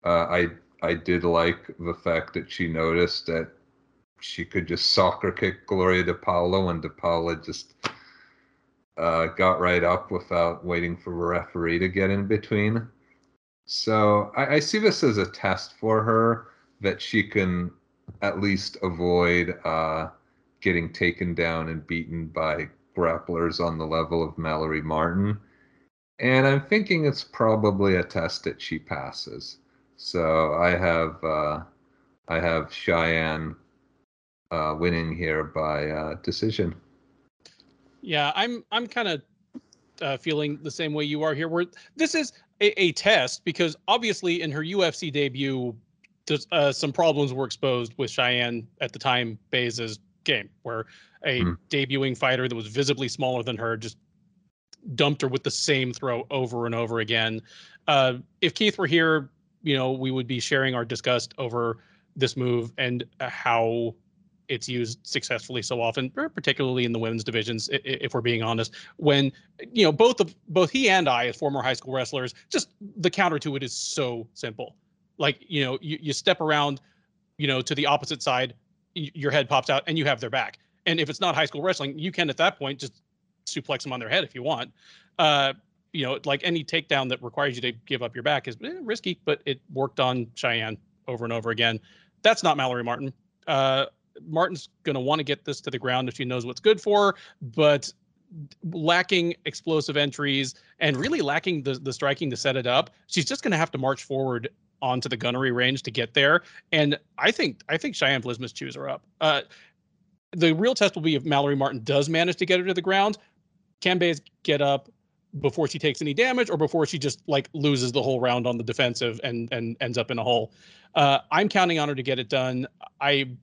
Uh, I I did like the fact that she noticed that she could just soccer kick Gloria De Paula and DePaula just uh, got right up without waiting for the referee to get in between. So I, I, see this as a test for her that she can at least avoid uh, getting taken down and beaten by grapplers on the level of Mallory Martin. And I'm thinking it's probably a test that she passes. So I have uh, I have Cheyanne uh, winning here by uh, decision. Yeah, I'm I'm kind of uh, feeling the same way you are here. Where this is a, a test because obviously in her UFC debut, uh, some problems were exposed with Cheyanne at the time Buys's game, where a mm. debuting fighter that was visibly smaller than her just dumped her with the same throw over and over again. Uh, if Keith were here, you know, we would be sharing our disgust over this move and uh, how it's used successfully so often, particularly in the women's divisions, if we're being honest. When you know both of both he and I, as former high school wrestlers, just the counter to it is so simple. Like you know, you, you step around, you know, to the opposite side, your head pops out, and you have their back. And if it's not high school wrestling, you can at that point just suplex them on their head if you want. Uh, you know, like any takedown that requires you to give up your back is eh, risky, but it worked on Cheyanne over and over again. That's not Mallory Martin. Uh, Martin's going to want to get this to the ground if she knows what's good for her, but lacking explosive entries and really lacking the, the striking to set it up, she's just going to have to march forward onto the gunnery range to get there. And I think I think Cheyanne Vlismas chews her up. Uh, the real test will be if Mallory Martin does manage to get her to the ground. Can Buys get up, before she takes any damage or before she just like loses the whole round on the defensive and and ends up in a hole. Uh, I'm counting on her to get it done. I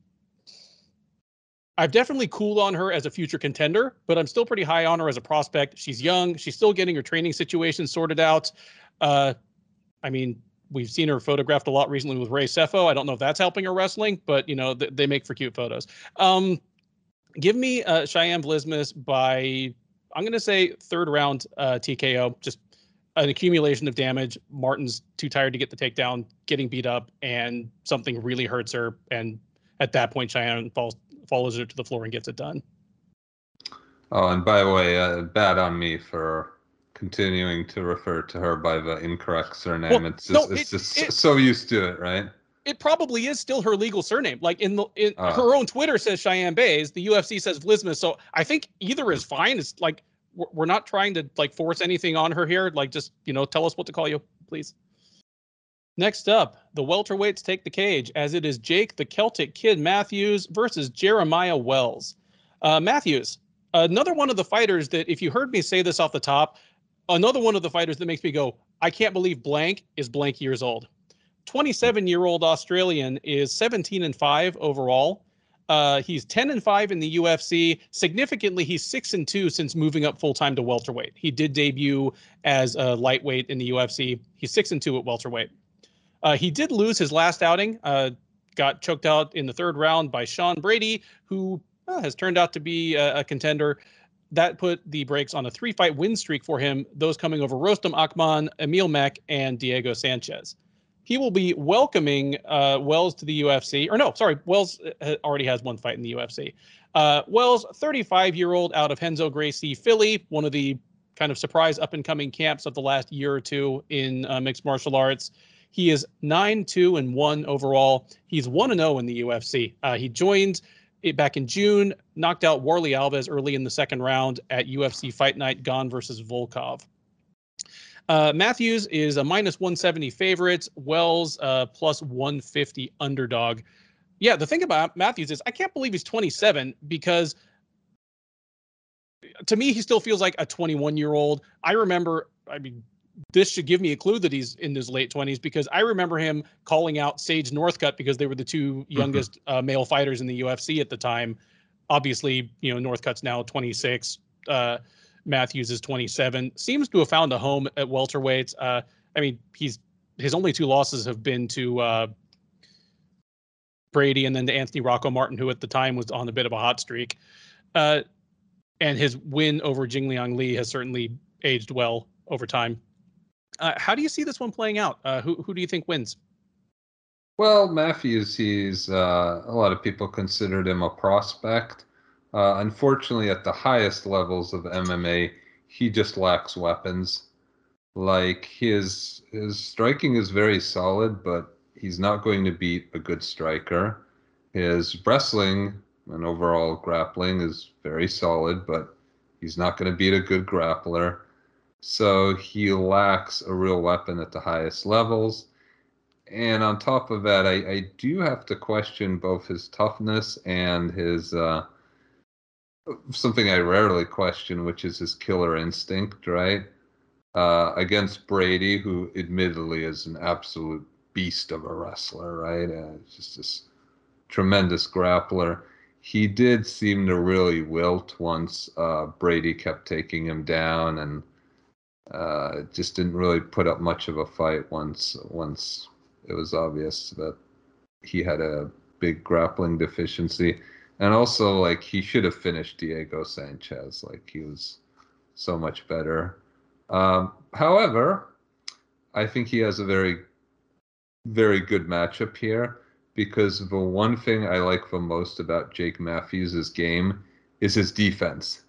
I've definitely cooled on her as a future contender, but I'm still pretty high on her as a prospect. She's young. She's still getting her training situation sorted out. Uh, I mean, we've seen her photographed a lot recently with Ray Sefo. I don't know if that's helping her wrestling, but you know, th- they make for cute photos. Um, give me uh, Cheyanne Vlismas by I'm going to say third round uh, TKO, just an accumulation of damage. Martin's too tired to get the takedown, getting beat up, and something really hurts her. And at that point, Cheyanne falls follows her to the floor and gets it done. Oh, and by the way, uh, bad on me for continuing to refer to her by the incorrect surname. Well, it's just, no, it's it, just it, so used to it, right? It probably is still her legal surname. Like in the in uh, her own Twitter says Cheyanne Buys, the UFC says Vlisma. So I think either is fine. It's like we're not trying to like force anything on her here. Like just you know, tell us what to call you, please. Next up, the welterweights take the cage as it is Jake the Celtic Kid Matthews versus Jeremiah Wells. Uh, Matthews, another one of the fighters that, if you heard me say this off the top, another one of the fighters that makes me go, I can't believe blank is blank years old. 27 year old Australian is 17 and 5 overall. Uh, he's 10 and 5 in the UFC. Significantly, he's 6 and 2 since moving up full time to welterweight. He did debut as a lightweight in the UFC. He's 6 and 2 at welterweight. Uh, he did lose his last outing, uh, got choked out in the third round by Sean Brady, who uh, has turned out to be a, a, contender. That put the brakes on a three fight win streak for him, those coming over Rostem Akman, Emil Meek, and Diego Sanchez. He will be welcoming uh, Wells to the UFC. Or no, sorry, Wells uh, already has one fight in the UFC. Uh, Wells, 35 year old out of Renzo Gracie, Philly, one of the kind of surprise up and coming camps of the last year or two in uh, mixed martial arts. He is 9 2 and 1 overall. He's 1 0 in the UFC. Uh, he joined it back in June, knocked out Warley Alves early in the second round at UFC Fight Night Gane versus Volkov. Uh, Matthews is a minus 170 favorite, Wells uh, plus 150 underdog. Yeah, the thing about Matthews is I can't believe he's 27 because to me he still feels like a 21 year old. I remember, I mean, this should give me a clue that he's in his late 20s because I remember him calling out Sage Northcutt because they were the two mm-hmm. youngest mm-hmm. uh, male fighters in the UFC at the time. Obviously, you know, Northcutt's now 26. Uh, Matthews is 27. Seems to have found a home at welterweights. Uh, I mean, he's his only two losses have been to uh, Brady and then to Anthony Rocco Martin, who at the time was on a bit of a hot streak. Uh, and his win over Jingliang Li has certainly aged well over time. Uh, how do you see this one playing out? Uh, who who do you think wins? Well, Matthews, he's uh, a lot of people considered him a prospect. Uh, unfortunately, at the highest levels of MMA, he just lacks weapons. Like his his striking is very solid, but he's not going to beat a good striker. His wrestling and overall grappling is very solid, but he's not going to beat a good grappler. So he lacks a real weapon at the highest levels. And on top of that, I, I do have to question both his toughness and his uh, something I rarely question, which is his killer instinct, right? Uh, against Brady, who admittedly is an absolute beast of a wrestler, right? Uh, just this tremendous grappler. He did seem to really wilt once uh, Brady kept taking him down and uh, just didn't really put up much of a fight once once it was obvious that he had a big grappling deficiency, and also like he should have finished Diego Sanchez. Like he was so much better. Um, however, I think he has a very very good matchup here because the one thing I like the most about Jake Matthews' game is his defense.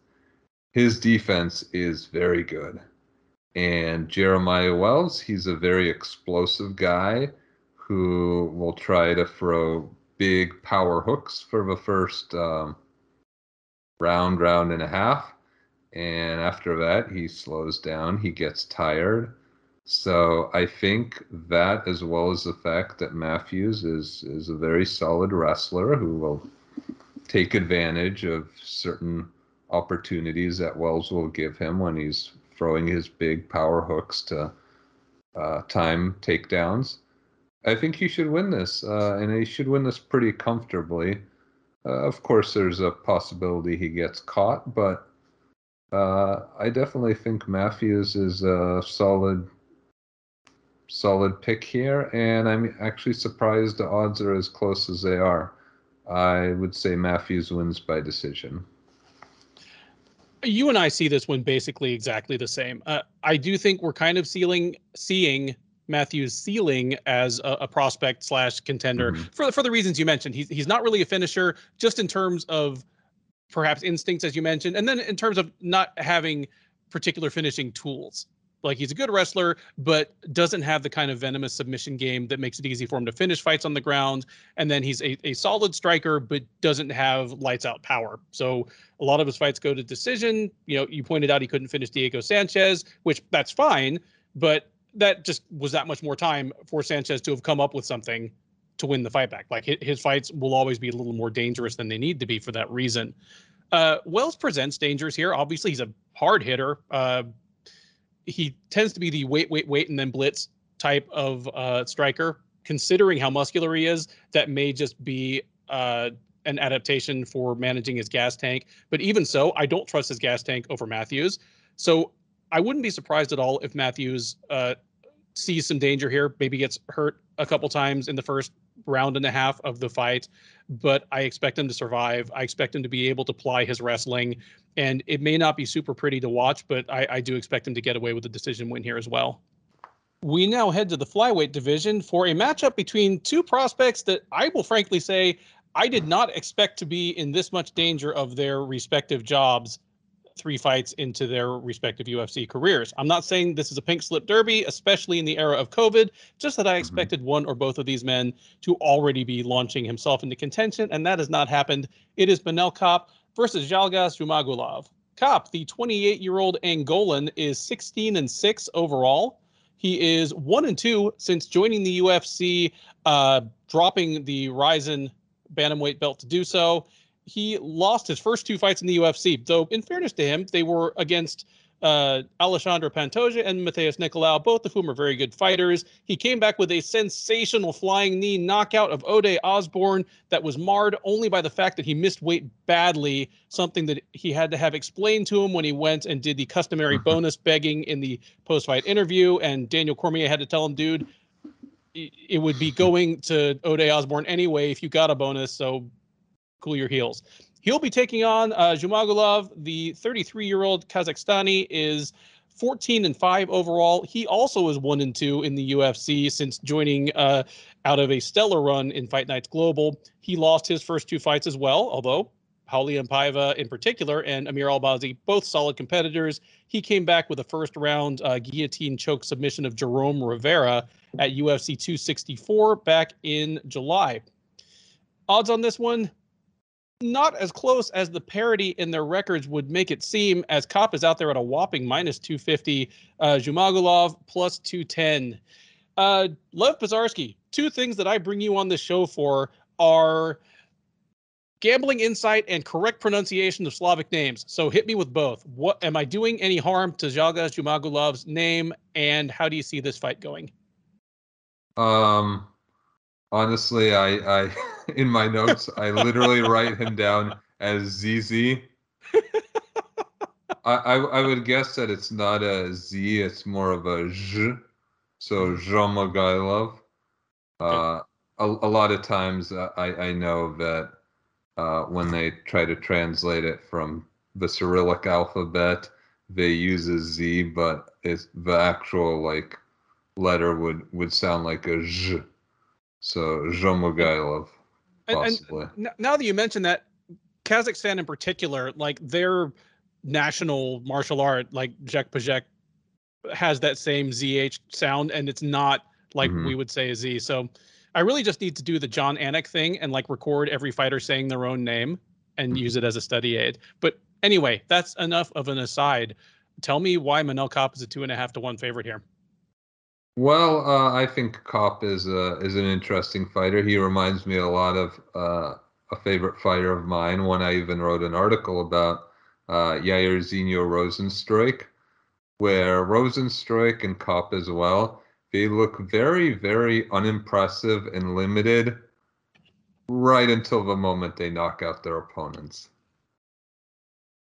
His defense is very good. And Jeremiah Wells, he's a very explosive guy who will try to throw big power hooks for the first um, round, round and a half. And after that, he slows down, he gets tired. So I think that, as well as the fact that Matthews is, is a very solid wrestler who will take advantage of certain opportunities that Wells will give him when he's throwing his big power hooks to uh, time takedowns. I think he should win this, uh, and he should win this pretty comfortably. Uh, of course, there's a possibility he gets caught, but uh, I definitely think Matthews is a solid, solid pick here, and I'm actually surprised the odds are as close as they are. I would say Matthews wins by decision you and I see this one basically exactly the same. Uh, I do think we're kind of sealing, seeing Matthews ceiling as a, a prospect slash contender mm-hmm. for for the reasons you mentioned. He's he's not really a finisher, just in terms of perhaps instincts, as you mentioned, and then in terms of not having particular finishing tools. Like he's a good wrestler, but doesn't have the kind of venomous submission game that makes it easy for him to finish fights on the ground. And then he's a, a solid striker, but doesn't have lights out power. So a lot of his fights go to decision. You know, you pointed out he couldn't finish Diego Sanchez, which that's fine, but that just was that much more time for Sanchez to have come up with something to win the fight back. Like his fights will always be a little more dangerous than they need to be for that reason. Uh, Wells presents dangers here. Obviously, he's a hard hitter. Uh, he tends to be the wait, wait, wait, and then blitz type of uh, striker. Considering how muscular he is, that may just be uh, an adaptation for managing his gas tank. But even so, I don't trust his gas tank over Matthews. So I wouldn't be surprised at all if Matthews uh, sees some danger here, maybe gets hurt a couple times in the first round and a half of the fight, but I expect him to survive. I expect him to be able to ply his wrestling, and it may not be super pretty to watch, but I, I do expect him to get away with a decision win here as well. We now head to the flyweight division for a matchup between two prospects that I will frankly say I did not expect to be in this much danger of their respective jobs three fights into their respective UFC careers. I'm not saying this is a pink slip derby, especially in the era of COVID, just that I mm-hmm. expected mm-hmm. one or both of these men to already be launching himself into contention, and that has not happened. It is Manel Kape versus Zhalgas Zhumagulov. Kape, the 28 year old Angolan, is 16 and 6 overall. He is 1 and 2 since joining the UFC, uh, dropping the Rizin bantamweight belt to do so he lost his first two fights in the UFC. Though, in fairness to him, they were against uh, Alexandre Pantoja and Matheus Nicolau, both of whom are very good fighters. He came back with a sensational flying knee knockout of Ode Osborne that was marred only by the fact that he missed weight badly, something that he had to have explained to him when he went and did the customary bonus begging in the post fight interview. And Daniel Cormier had to tell him, dude, it would be going to Ode Osborne anyway if you got a bonus. So cool your heels. He'll be taking on uh. The 33 year old Kazakhstani is 14 and 5 overall. He also is 1 and 2 in the UFC since joining uh, out of a stellar run in Fight Nights Global. He lost his first two fights as well, although Raulian Paiva in particular and Amir Albazi, both solid competitors. He came back with a first round uh, guillotine choke submission of Jerome Rivera at UFC 264 back in July. Odds on this one not as close as the parity in their records would make it seem, as Kape is out there at a whopping minus 250, uh, Zhumagulov plus 210. Uh, Lev Pisarsky, two things that I bring you on this show for are gambling insight and correct pronunciation of Slavic names. So hit me with both. What am I doing any harm to Zhalgas Zhumagulov's name, and how do you see this fight going? Um, honestly, I, I (laughs) in my notes, I literally write him down as ZZ. I, I, I would guess that it's not a Z, it's more of a Z. So Zhomagailov. Uh, a, a lot of times I, I know that uh, when they try to translate it from the Cyrillic alphabet, they use a Z, but it's the actual like letter would would sound like a Z. So Zhomogailov. Possibly. And, and now that you mention that, Kazakhstan in particular, like their national martial art, like Jek Pajek, has that same ZH sound, and it's not like mm-hmm. we would say a Z. So I really just need to do the Jon Anik thing and like record every fighter saying their own name and mm-hmm. use it as a study aid. But anyway, that's enough of an aside. Tell me why Manel Kape is a two and a half to one favorite here. Well, uh, I think Kape is a, is an interesting fighter. He reminds me a lot of uh, a favorite fighter of mine. One I even wrote an article about, uh, Jairzinho Rozenstruik, where Rozenstruik and Kape as well, they look very, very unimpressive and limited right until the moment they knock out their opponents.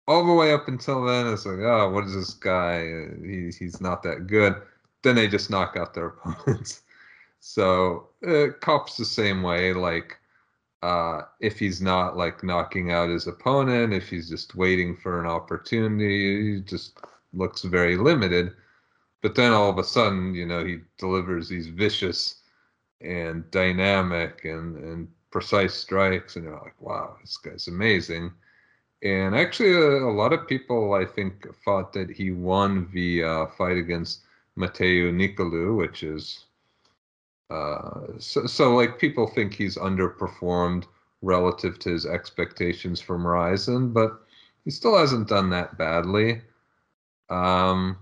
All the way up until then, it's like, oh, what is this guy? He, he's not that good then they just knock out their (laughs) opponents. So uh, the same way. Like uh, if he's not like knocking out his opponent, if he's just waiting for an opportunity, he just looks very limited. But then all of a sudden, you know, he delivers these vicious and dynamic and, and precise strikes, and you're like, wow, this guy's amazing. And actually, a, a, lot of people, I think, thought that he won the uh, fight against Matheus Nicolau, which is uh, so, so like people think he's underperformed relative to his expectations from Rizin, but he still hasn't done that badly. Um,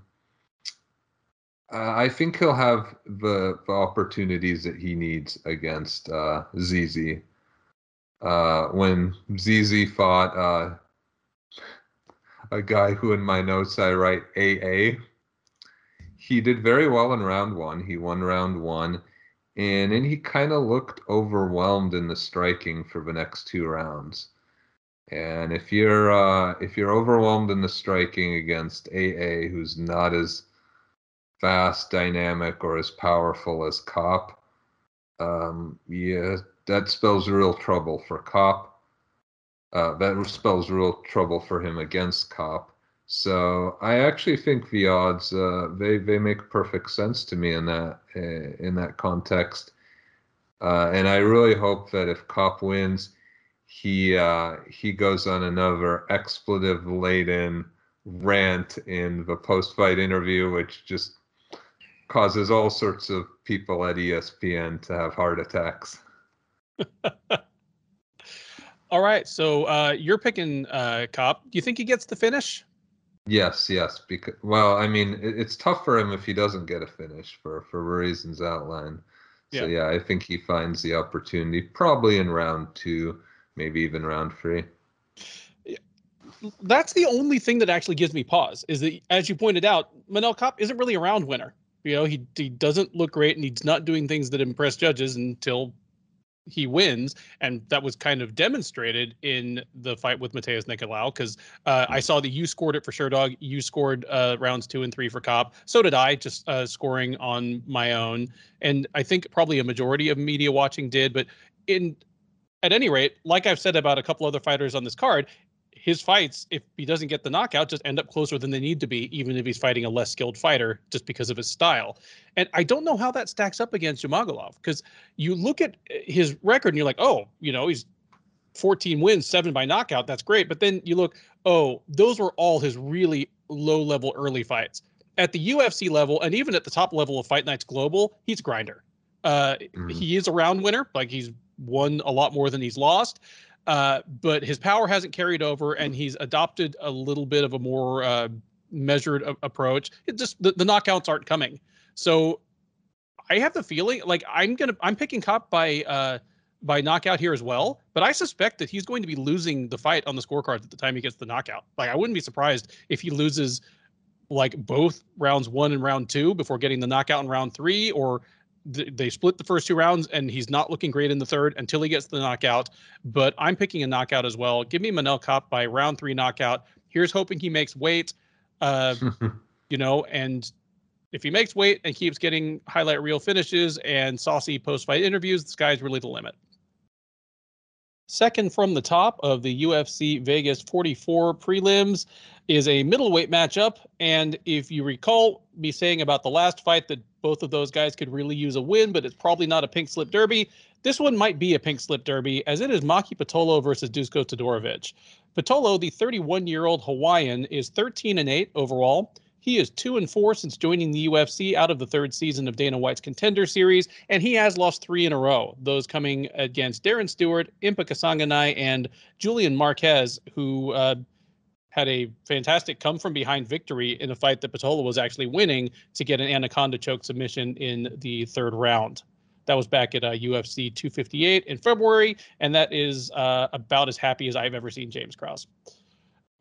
I think he'll have the, the opportunities that he needs against uh. Uh, when Zizi fought uh, a guy who in my notes I write AA, he did very well in round one. He won round one, and then he kind of looked overwhelmed in the striking for the next two rounds. And if you're uh, if you're overwhelmed in the striking against AA, who's not as fast, dynamic, or as powerful as Cop, um, yeah, that spells real trouble for Cop. Uh, that spells real trouble for him against Kape. So I actually think the odds uh, they they make perfect sense to me in that uh, in that context, uh, and I really hope that if Kape wins, he uh, he goes on another expletive laden rant in the post fight interview, which just causes all sorts of people at ESPN to have heart attacks. (laughs) all right, so uh, you're picking uh, Kape. Do you think he gets the finish? Yes, yes. Because well, I mean, it, it's tough for him if he doesn't get a finish for for reasons outlined. So yeah. yeah, I think he finds the opportunity probably in round two, maybe even round three. That's the only thing that actually gives me pause. Is that, as you pointed out, Manel Kape isn't really a round winner. You know, he he doesn't look great, and he's not doing things that impress judges until he wins, and that was kind of demonstrated in the fight with Matheus Nicolau because uh, I saw that you scored it for Sherdog. You scored uh, rounds two and three for Kape. So did I, just uh, scoring on my own, and I think probably a majority of media watching did. But in at any rate, like I've said about a couple other fighters on this card, his fights, if he doesn't get the knockout, just end up closer than they need to be, even if he's fighting a less skilled fighter, just because of his style. And I don't know how that stacks up against Zhumagulov, because you look at his record and you're like, oh, you know, he's 14 wins, seven by knockout. That's great. But then you look, oh, those were all his really low level early fights. At the UFC level, and even at the top level of Fight Nights Global, he's a grinder. Uh, mm-hmm. He is a round winner, like he's won a lot more than he's lost. Uh, but his power hasn't carried over, and he's adopted a little bit of a more uh, measured a- approach. It just the, the knockouts aren't coming. So I have the feeling like I'm gonna I'm picking Kape by uh, by knockout here as well, but I suspect that he's going to be losing the fight on the scorecards at the time he gets the knockout. Like I wouldn't be surprised if he loses like both rounds one and round two before getting the knockout in round three, or they split the first two rounds and he's not looking great in the third until he gets the knockout. But I'm picking a knockout as well. Give me Manel Cop by round three knockout. Here's hoping he makes weight. Uh, (laughs) you know, and if he makes weight and keeps getting highlight reel finishes and saucy post fight interviews, the sky's really the limit. Second from the top of the UFC Vegas 44 prelims is a middleweight matchup. And if you recall me saying about the last fight that both of those guys could really use a win, but it's probably not a pink slip derby. This one might be a pink slip derby, as it is Maki Pitolo versus Dusko Todorovic. Pitolo, the 31 year old Hawaiian, is 13 and 8 overall. He is 2 and 4 since joining the UFC out of the third season of Dana White's Contender Series, and he has lost three in a row, those coming against Darren Stewart, Impa Kasanganay, and Julian Marquez, who uh, had a fantastic come from behind victory in a fight that Pitolo was actually winning to get an anaconda choke submission in the third round. That was back at uh, UFC 258 in February, and that is uh, about as happy as I've ever seen James Krause.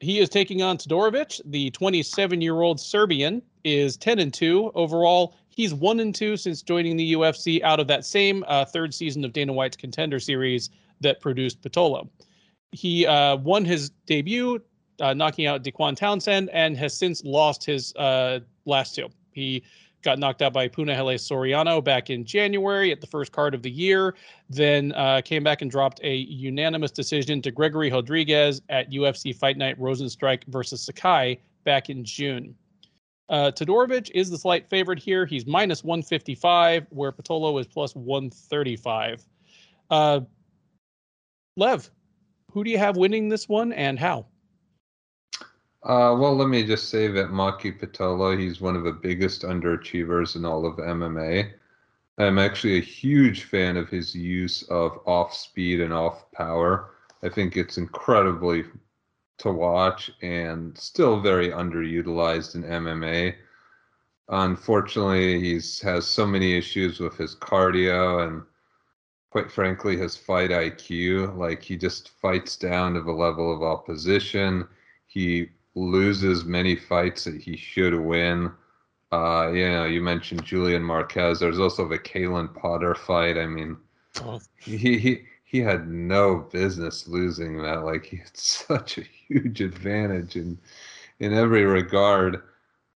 He is taking on Todorovic. The 27-year-old Serbian is 10 and 2 overall. He's 1 and 2 since joining the UFC out of that same uh, third season of Dana White's Contender Series that produced Pitolo. He uh, won his debut uh, knocking out Dequan Townsend, and has since lost his uh, last two. He got knocked out by Punahele Soriano back in January at the first card of the year, then uh, came back and dropped a unanimous decision to Gregory Rodrigues at UFC Fight Night Rozenstruik versus Sakai back in June. Uh, Todorovic is the slight favorite here. He's minus 155, where Pitolo is plus 135. Uh, Lev, who do you have winning this one and how? Uh, well, let me just say that Maki Pitolo, he's one of the biggest underachievers in all of MMA. I'm actually a huge fan of his use of off speed and off power. I think it's incredibly to watch and still very underutilized in MMA. Unfortunately, he's has so many issues with his cardio and quite frankly his fight IQ. Like he just fights down to the level of opposition. He loses many fights that he should win. Uh, you know, you mentioned Julian Marquez. There's also the Callan Potter fight. I mean, oh. he he he had no business losing that. Like he had (laughs) such a huge advantage in in every regard.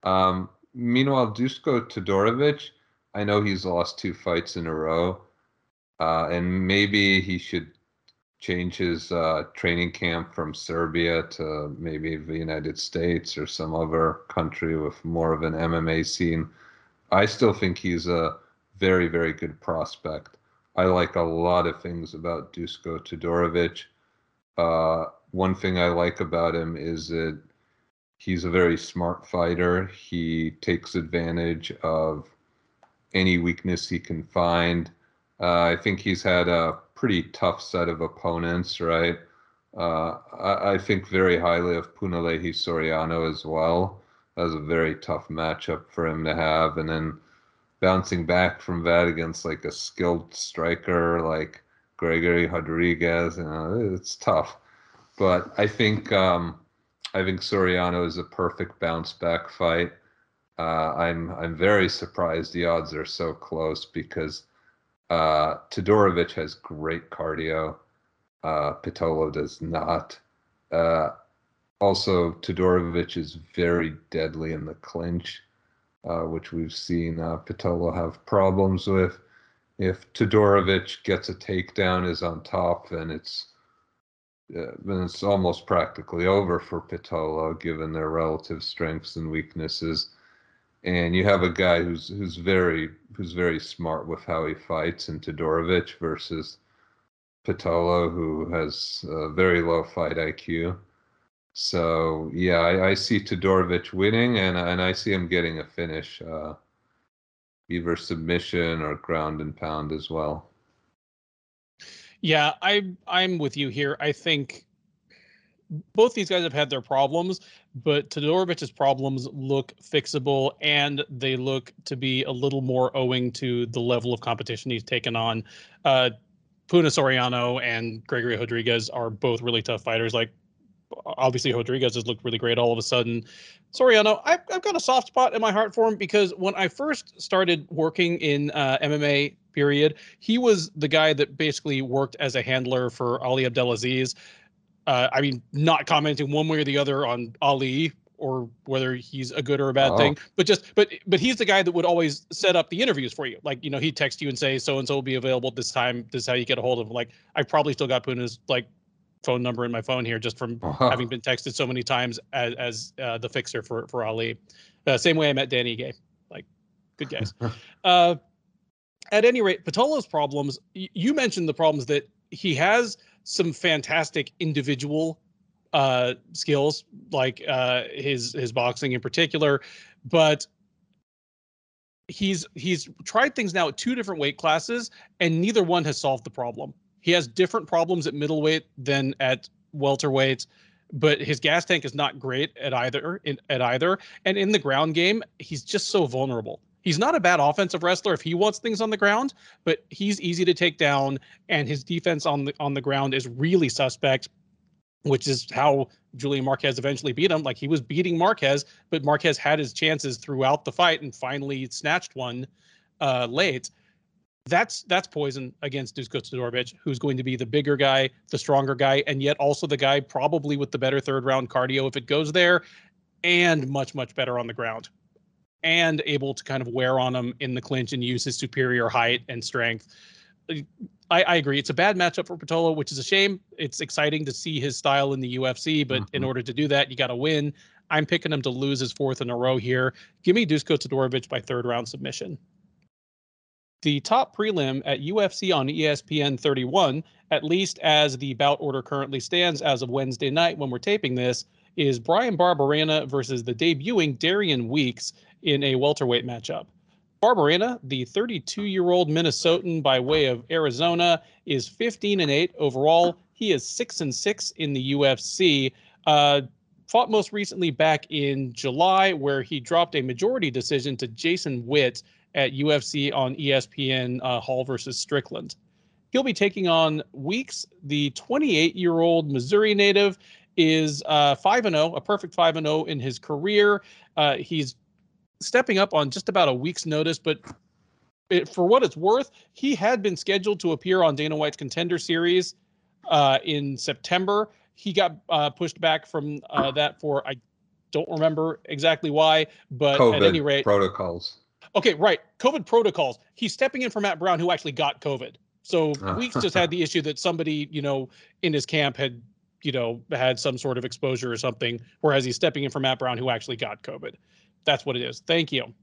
Um, meanwhile, Dusko Todorovic, I know he's lost two fights in a row, uh, and maybe he should change his uh, training camp from Serbia to maybe the United States or some other country with more of an MMA scene. I still think he's a very, very good prospect. I like a lot of things about Dusko Todorovic. Uh, one thing I like about him is that he's a very smart fighter. He takes advantage of any weakness he can find. Uh, I think he's had a pretty tough set of opponents, right? Uh, I, I, think very highly of Punalehi Soriano as well. That was a very tough matchup for him to have. And then bouncing back from that against like a skilled striker like Gregory Rodrigues, you know, it's tough. But I think um, I think Soriano is a perfect bounce back fight. Uh, I'm I'm very surprised the odds are so close because uh, Todorovic has great cardio. Uh, Pitolo does not. Uh, also, Todorovic is very deadly in the clinch, uh, which we've seen uh, Pitolo have problems with. If Todorovic gets a takedown, is on top, then it's uh, then it's almost practically over for Pitolo, given their relative strengths and weaknesses and you have a guy who's who's very who's very smart with how he fights in Todorovic versus Pitolo, who has a very low fight IQ. So yeah, I, I see Todorovic winning, and and I see him getting a finish, uh, either submission or ground and pound as well. Yeah, I I'm with you here. I think both these guys have had their problems, but Todorovic's problems look fixable and they look to be a little more owing to the level of competition he's taken on. Uh, Puna Soriano and Gregory Rodrigues are both really tough fighters. Like, obviously, Rodrigues has looked really great all of a sudden. Soriano, I've, I've got a soft spot in my heart for him because when I first started working in uh, MMA, period, he was the guy that basically worked as a handler for Ali Abdelaziz uh, I mean, not commenting one way or the other on Ali or whether he's a good or a bad oh. thing, but just but but he's the guy that would always set up the interviews for you. Like you know, he'd text you and say so and so will be available this time. This is how you get a hold of him. Like I probably still got Puna's like phone number in my phone here just from uh-huh. having been texted so many times as as uh, the fixer for for Ali. Uh, same way I met Danny Gay. Like good guys. (laughs) uh, at any rate, Pitolo's problems. Y- you mentioned the problems that he has some fantastic individual uh, skills, like uh, his his boxing in particular, but he's he's tried things now at two different weight classes, and neither one has solved the problem. He has different problems at middleweight than at welterweight, but his gas tank is not great at either in, at either. And in the ground game, he's just so vulnerable. He's not a bad offensive wrestler if he wants things on the ground, but he's easy to take down, and his defense on the on the ground is really suspect, which is how Julian Marquez eventually beat him. Like he was beating Marquez, but Marquez had his chances throughout the fight and finally snatched one uh, late. That's that's poison against Dusko Todorovic, who's going to be the bigger guy, the stronger guy, and yet also the guy probably with the better third round cardio if it goes there, and much much better on the ground and able to kind of wear on him in the clinch and use his superior height and strength. I, I agree. It's a bad matchup for Pitolo, which is a shame. It's exciting to see his style in the UFC, but mm-hmm. in order to do that, you got to win. I'm picking him to lose his fourth in a row here. Give me Dusko Todorovic by third round submission. The top prelim at UFC on ESPN 31, at least as the bout order currently stands as of Wednesday night when we're taping this, is Bryan Barberena versus the debuting Darian Weeks in a welterweight matchup. Barberena, the 32-year-old Minnesotan by way of Arizona, is 15 and 8 overall. He is 6 and 6 in the UFC. Uh, fought most recently back in July, where he dropped a majority decision to Jason Witt at UFC on ESPN uh, Hall versus Strickland. He'll be taking on Weeks, the 28 year old Missouri native, is uh, 5 and 0, a perfect 5 and 0 in his career. Uh, he's stepping up on just about a week's notice, but it, for what it's worth, he had been scheduled to appear on Dana White's Contender Series uh, in September. He got uh, pushed back from uh, that for I don't remember exactly why, but COVID at any rate, protocols. Okay, right. COVID protocols. He's stepping in for Matt Brown, who actually got COVID. So Weeks just had the issue that somebody, you know, in his camp had, you know, had some sort of exposure or something, whereas he's stepping in for Matt Brown, who actually got COVID. That's what it is. Thank you.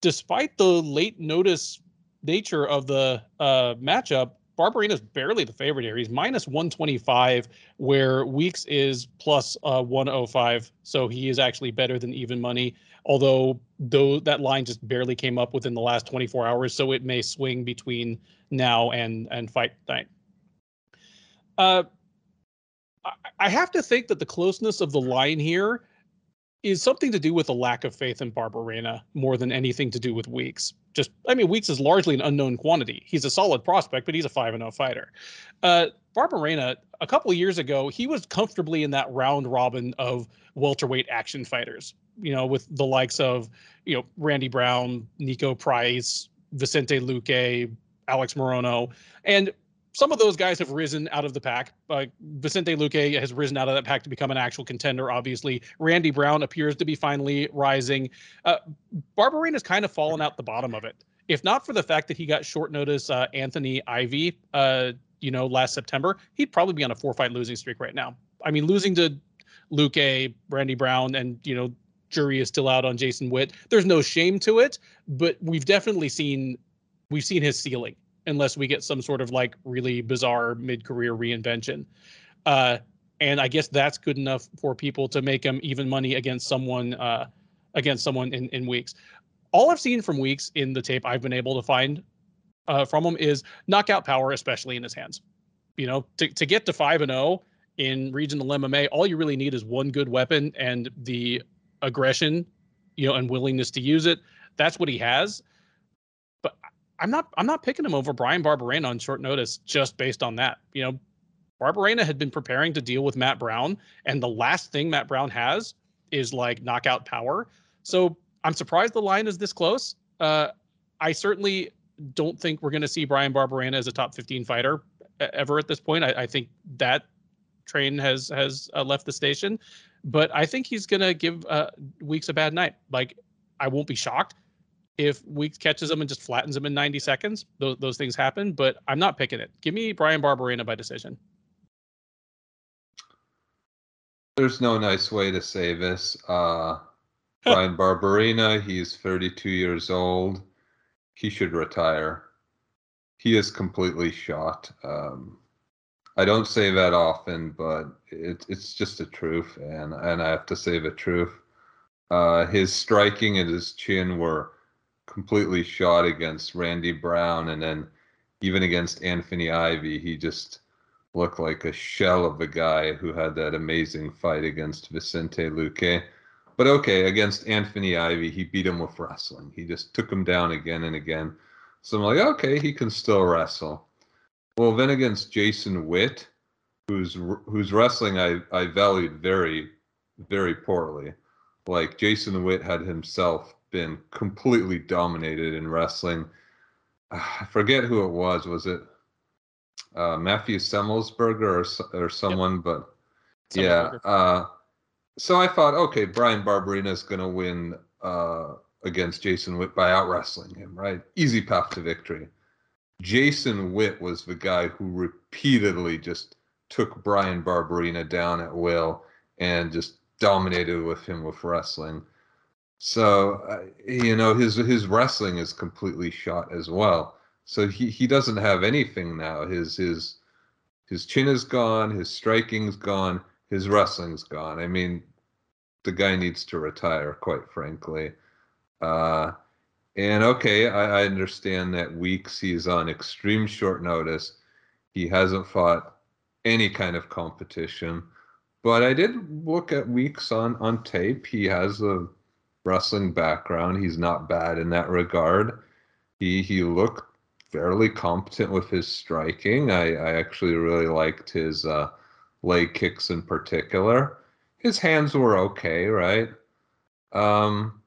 Despite the late notice nature of the uh, matchup, Barberena's barely the favorite here. He's minus 125, where Weeks is plus, uh, 105. So he is actually better than even money. Although though that line just barely came up within the last 24 hours, so it may swing between now and and fight night. Uh, I have to think that the closeness of the line here is something to do with a lack of faith in Barberena more than anything to do with Weeks. Just, I mean, Weeks is largely an unknown quantity. He's a solid prospect, but he's a 5 0 fighter. Uh, Barberena, a couple of years ago, he was comfortably in that round robin of welterweight action fighters, you know, with the likes of, you know, Randy Brown, Niko Price, Vicente Luque, Alex Morono. And some of those guys have risen out of the pack. Uh, Vicente Luque has risen out of that pack to become an actual contender. Obviously, Randy Brown appears to be finally rising. Uh, Barberena has kind of fallen out the bottom of it. If not for the fact that he got short notice uh, Anthony Ivy, uh, you know, last September, he'd probably be on a four fight losing streak right now. I mean, losing to Luque, Randy Brown, and you know, jury is still out on Jason Witt. There's no shame to it, but we've definitely seen we've seen his ceiling unless we get some sort of like really bizarre mid-career reinvention. Uh, and I guess that's good enough for people to make him even money against someone uh, against someone in, in weeks. All I've seen from weeks in the tape I've been able to find uh, from him is knockout power, especially in his hands. You know, to, to get to five and zero oh in regional MMA, all you really need is one good weapon and the aggression, you know, and willingness to use it. That's what he has. I'm not I'm not picking him over Bryan Barberena on short notice just based on that. You know, Barberena had been preparing to deal with Matt Brown, and the last thing Matt Brown has is like knockout power. So I'm surprised the line is this close. Uh, I certainly don't think we're going to see Bryan Barberena as a top 15 fighter ever at this point. I, I think that train has has uh, left the station, but I think he's going to give uh, Weeks a bad night. Like I won't be shocked if Weeks catches him and just flattens him in 90 seconds, those, those things happen. But I'm not picking it. Give me Bryan Barberena by decision. There's no nice way to say this. Uh, Bryan Barberena, he's 32 years old. He should retire. He is completely shot. Um, I don't say that often, but it, it's just the truth, and and I have to say the truth. Uh, his striking and his chin were completely shot against Randy Brown, and then even against Anthony Ivy, he just looked like a shell of a guy who had that amazing fight against Vicente Luque. But okay, against Anthony Ivy, he beat him with wrestling. He just took him down again and again. So I'm like, okay, he can still wrestle. Well, then against Jason Witt, whose whose wrestling I I valued very very poorly. Like Jason Witt had himself been completely dominated in wrestling. (sighs) I forget who it was. Was it uh, Matthew Semelsberger or or someone? Yep. But yeah. Uh, so I thought, okay, Bryan Barberena is going to win uh, against Jason Witt by out wrestling him, right? Easy path to victory. Jason Witt was the guy who repeatedly just took Bryan Barberena down at will and just dominated with him with wrestling. So uh, you know his his wrestling is completely shot as well. So he he doesn't have anything now. His his his chin is gone. His striking's gone. his wrestling's gone. I mean, the guy needs to retire, quite frankly. Uh, and okay, I, I understand that weeks he's on extreme short notice. He hasn't fought any kind of competition. But I did look at weeks on on tape. He has a wrestling background. He's not bad in that regard. He he looked fairly competent with his striking. I, I actually really liked his uh, leg kicks in particular. His hands were okay, right? Um,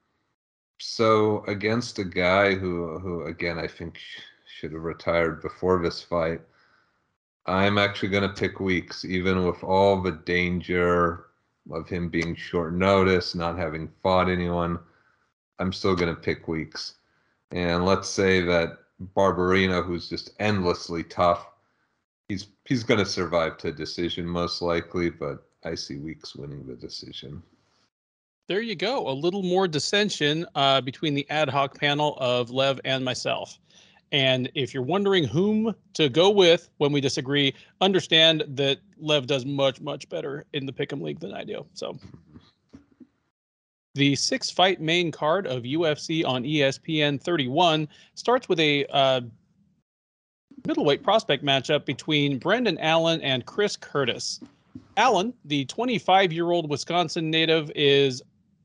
so against a guy who who again I think should have retired before this fight, I'm actually going to pick Weeks, even with all the danger of him being short notice, not having fought anyone. I'm still going to pick Weeks. And let's say that Barberena, who's just endlessly tough, he's he's going to survive to a decision most likely, but I see Weeks winning the decision. There you go. A little more dissension uh, between the ad hoc panel of Lev and myself. And if you're wondering whom to go with when we disagree, understand that Lev does much, much better in the Pick'em League than I do. So the six fight main card of UFC on ESPN 31 starts with a uh, middleweight prospect matchup between Brendan Allen and Chris Curtis. Allen, the 25 year old Wisconsin native, is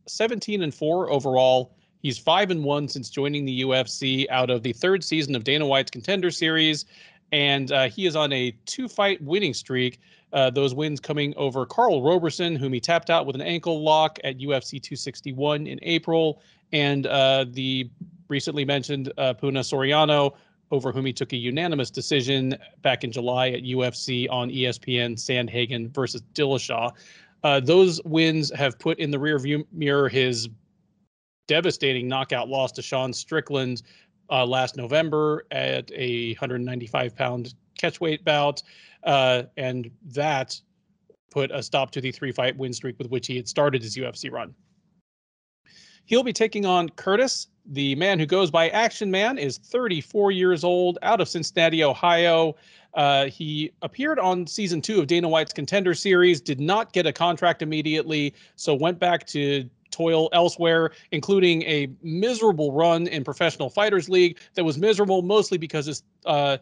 17 and 4 overall He's five and one since joining the UFC out of the third season of Dana White's Contender Series, and uh, he is on a two-fight winning streak. Uh, those wins coming over Karl Roberson, whom he tapped out with an ankle lock at UFC 261 in April, and uh, the recently mentioned uh, Puna Soriano, over whom he took a unanimous decision back in July at UFC on ESPN Sandhagen versus Dillashaw. Uh, those wins have put in the rearview mirror his devastating knockout loss to Sean Strickland uh, last November at a 195 pound catchweight bout. Uh, and that put a stop to the three fight win streak with which he had started his UFC run. He'll be taking on Curtis. The man who goes by Action Man is 34 years old, out of Cincinnati, Ohio. Uh, he appeared on season two of Dana White's Contender Series, did not get a contract immediately, so went back to toil elsewhere, including a miserable run in Professional Fighters League that was miserable mostly because his, uh,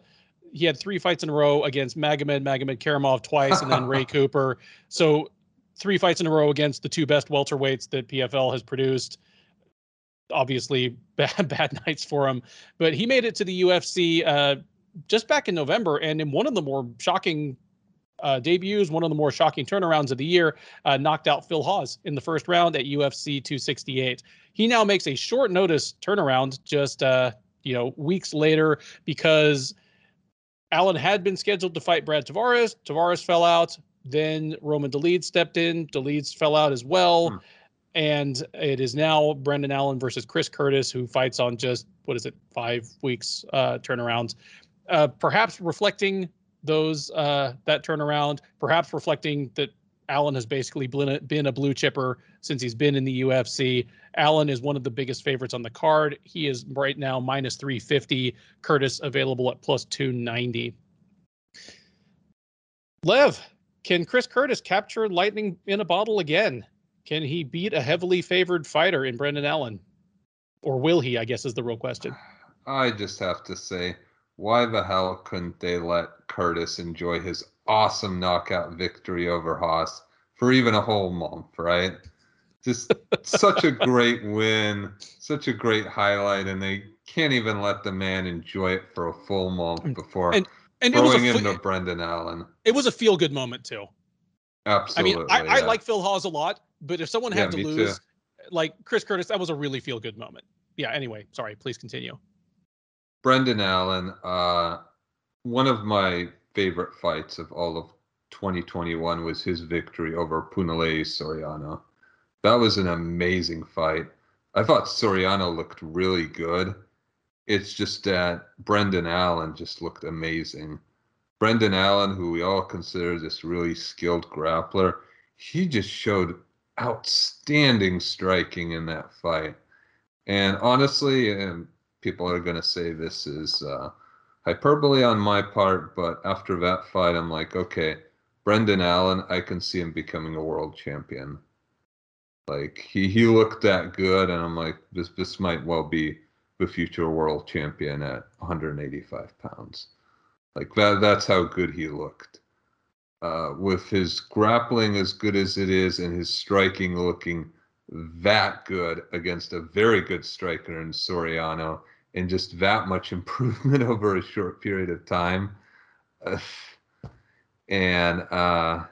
he had three fights in a row against Magomed, Magomedkerimov twice, and then Ray (laughs) Cooper. So three fights in a row against the two best welterweights that PFL has produced. Obviously, (laughs) bad bad nights for him, but he made it to the UFC uh, just back in November, and in one of the more shocking uh, debuts, one of the more shocking turnarounds of the year, uh, knocked out Phil Hawes in the first round at UFC 268. He now makes a short notice turnaround just uh, you know weeks later because Allen had been scheduled to fight Brad Tavares. Tavares fell out. Then Roman Dolidze stepped in. Dolidze fell out as well. Hmm. And it is now Brendan Allen versus Chris Curtis, who fights on just what is it, five weeks uh, turnarounds. Uh, perhaps reflecting those uh, that turnaround, perhaps reflecting that Allen has basically been a, blue chipper since he's been in the UFC. Allen is one of the biggest favorites on the card. He is right now minus 350. Curtis available at plus 290. Lev, can Chris Curtis capture lightning in a bottle again? Can he beat a heavily favored fighter in Brendan Allen? Or will he, I guess, is the real question. I just have to say, why the hell couldn't they let Curtis enjoy his awesome knockout victory over Hawes for even a whole month, right? Just (laughs) such a great win, such a great highlight, and they can't even let the man enjoy it for a full month before and, and throwing it into Brendan Allen. It was a feel good moment too. Absolutely. I mean, I, yeah. I like Phil Hawes a lot, but if someone had yeah, to lose, too. like Chris Curtis, that was a really feel good moment. Yeah. Anyway, sorry. Please continue. Brendan Allen, uh, one of my favorite fights of all of 2021 was his victory over Punahele Soriano. That was an amazing fight. I thought Soriano looked really good. It's just that Brendan Allen just looked amazing. Brendan Allen, who we all consider this really skilled grappler, he just showed outstanding striking in that fight. And honestly, and people are going to say this is uh, hyperbole on my part, but after that fight, I'm like, okay, Brendan Allen, I can see him becoming a world champion. Like he he looked that good, and I'm like, this this might well be the future world champion at 185 pounds. Like that that's how good he looked. Uh, with his grappling as good as it is and his striking looking that good against a very good striker in Soriano and just that much (laughs) improvement over a short period of time. (sighs) And uh,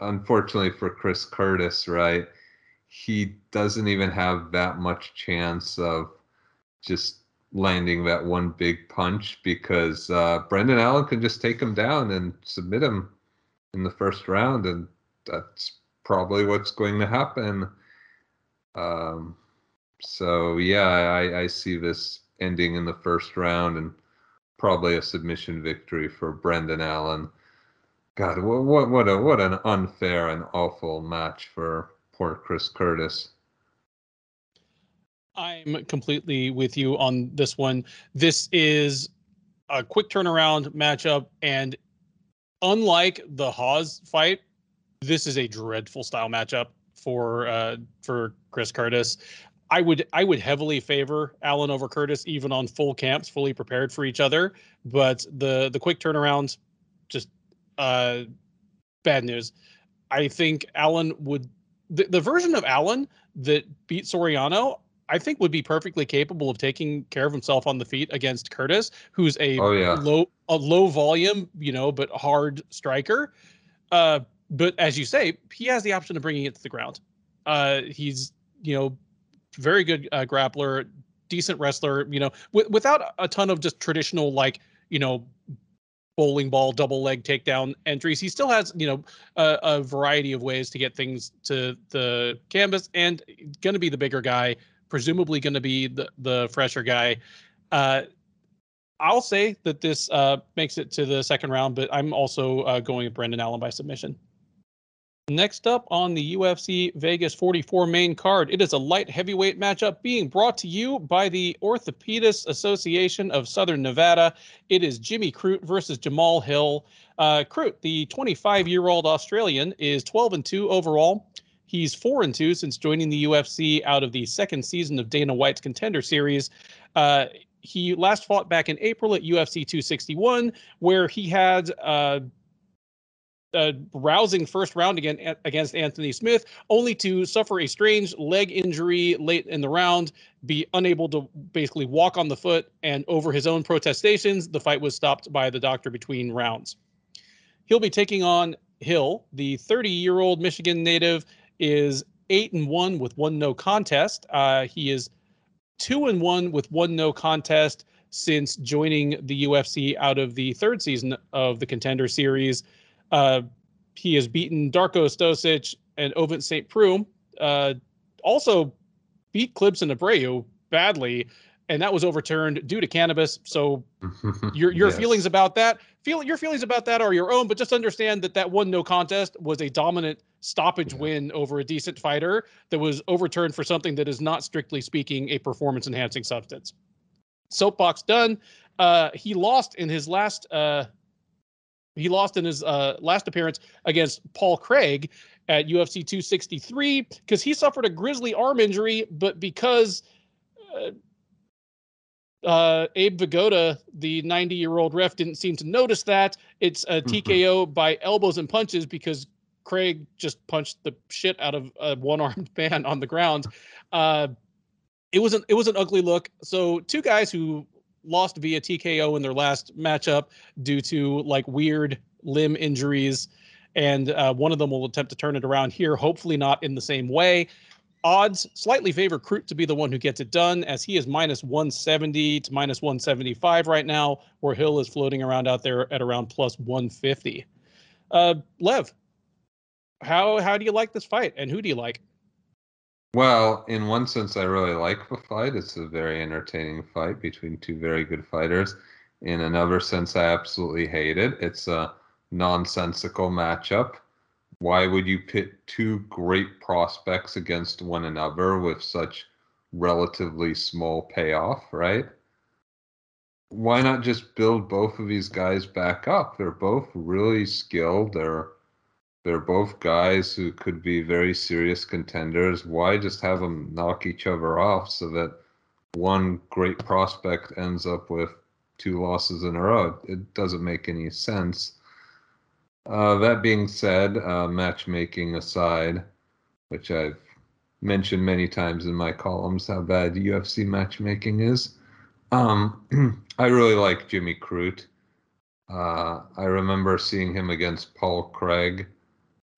unfortunately for Chris Curtis, right, he doesn't even have that much chance of just landing that one big punch because uh, Brendan Allen can just take him down and submit him in the first round, and that's probably what's going to happen. Um, so yeah, I, I see this ending in the first round and probably a submission victory for Brendan Allen. God, what what what a what an unfair and awful match for poor Chris Curtis. I'm completely with you on this one. This is a quick turnaround matchup, and unlike the Hawes fight, this is a dreadful style matchup for uh, for Chris Curtis. I would I would heavily favor Allen over Curtis, even on full camps, fully prepared for each other. But the the quick turnarounds, just uh, bad news. I think Allen would the, the version of Allen that beat Soriano, I think would be perfectly capable of taking care of himself on the feet against Curtis, who's a oh, yeah. low a low volume, you know, but hard striker. Uh, but as you say, he has the option of bringing it to the ground. Uh, he's you know very good uh, grappler, decent wrestler. You know, w- without a ton of just traditional like you know bowling ball double leg takedown entries. He still has, you know, a, a variety of ways to get things to the canvas and going to be the bigger guy, presumably going to be the, the fresher guy. Uh, I'll say that this uh, makes it to the second round, but I'm also uh, going with Brendan Allen by submission. Next up on the UFC Vegas 44 main card, it is a light heavyweight matchup being brought to you by the Orthopedists Association of Southern Nevada. It is Jimmy Crute versus Jamahal Hill. Uh, Crute, the 25-year-old Australian, is 12 and 2 overall. He's 4 and 2 since joining the UFC out of the second season of Dana White's Contender Series. Uh, he last fought back in April at UFC 261, where he had uh, a rousing first round again against Anthony Smith, only to suffer a strange leg injury late in the round, be unable to basically walk on the foot, and over his own protestations, the fight was stopped by the doctor between rounds. He'll be taking on Hill, the 30-year-old Michigan native, is eight and one with one no contest. Uh, he is two and one with one no contest since joining the UFC out of the third season of the Contender Series. Uh, he has beaten Darko Stosic and Ovince St. Preux. Uh, also beat Klidson Abreu badly, and that was overturned due to cannabis. So (laughs) your your yes. feelings about that, feel your feelings about that are your own, but just understand that that one no contest was a dominant stoppage yeah. win over a decent fighter that was overturned for something that is not strictly speaking a performance enhancing substance. Soapbox done. Uh, he lost in his last uh, he lost in his uh, last appearance against Paul Craig at UFC 263 because he suffered a grisly arm injury, but because uh, uh, Abe Vigoda, the 90 year old ref, didn't seem to notice that. It's a mm-hmm. TKO by elbows and punches because Craig just punched the shit out of a one armed (laughs) man on the ground. Uh, it was an it was an ugly look. So two guys who lost via TKO in their last matchup due to like weird limb injuries. And uh, one of them will attempt to turn it around here, hopefully not in the same way. Odds slightly favor Crute to be the one who gets it done, as he is minus 170 to minus 175 right now, where Hill is floating around out there at around plus 150. Uh, Lev, how how do you like this fight, and who do you like? Well, in one sense, I really like the fight. It's a very entertaining fight between two very good fighters. In another sense, I absolutely hate it. It's a nonsensical matchup. Why would you pit two great prospects against one another with such relatively small payoff, right? Why not just build both of these guys back up? They're both really skilled. They're they're both guys who could be very serious contenders. Why just have them knock each other off so that one great prospect ends up with two losses in a row? It doesn't make any sense. Uh, that being said, uh, matchmaking aside, which I've mentioned many times in my columns how bad UFC matchmaking is, um, (clears throat) I really like Jimmy Crute. Uh, I remember seeing him against Paul Craig,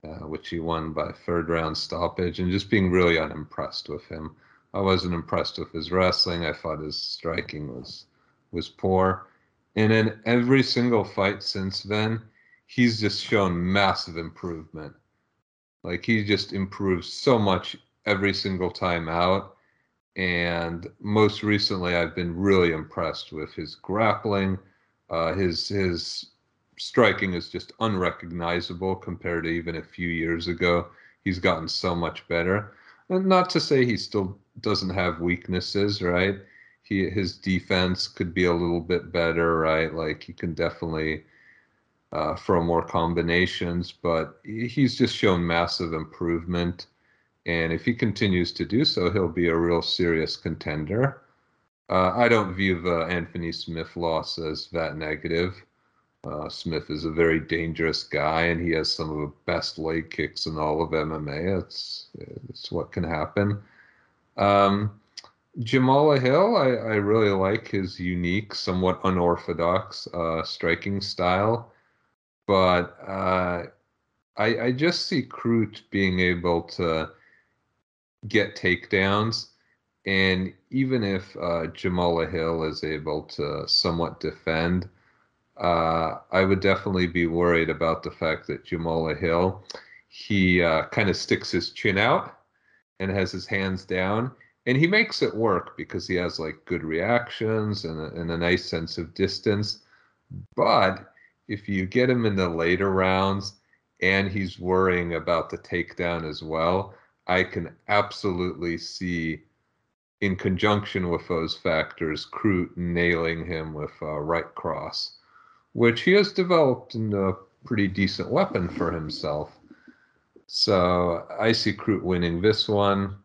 uh, which he won by third round stoppage, and just being really unimpressed with him. I wasn't impressed with his wrestling. I thought his striking was was poor. And in every single fight since then, he's just shown massive improvement. Like he just improves so much every single time out. And most recently, I've been really impressed with his grappling. Uh, his his striking is just unrecognizable compared to even a few years ago. He's gotten so much better. And not to say he still doesn't have weaknesses, right? He his defense could be a little bit better, right? Like he can definitely uh, throw more combinations, but he's just shown massive improvement. And if he continues to do so, he'll be a real serious contender. Uh, I don't view the Anthony Smith loss as that negative. Uh, Smith is a very dangerous guy, and he has some of the best leg kicks in all of MMA. It's it's what can happen. Um, Jamahal Hill, I, I really like his unique, somewhat unorthodox uh, striking style but uh, I, I just see Crute being able to get takedowns. And even if uh, Jamahal Hill is able to somewhat defend, uh, I would definitely be worried about the fact that Jamahal Hill, he uh, kind of sticks his chin out and has his hands down. And he makes it work because he has like good reactions and a, and a nice sense of distance. But if you get him in the later rounds and he's worrying about the takedown as well, I can absolutely see, in conjunction with those factors, Crute nailing him with a right cross, which he has developed into a pretty decent weapon for himself. So I see Crute winning this one.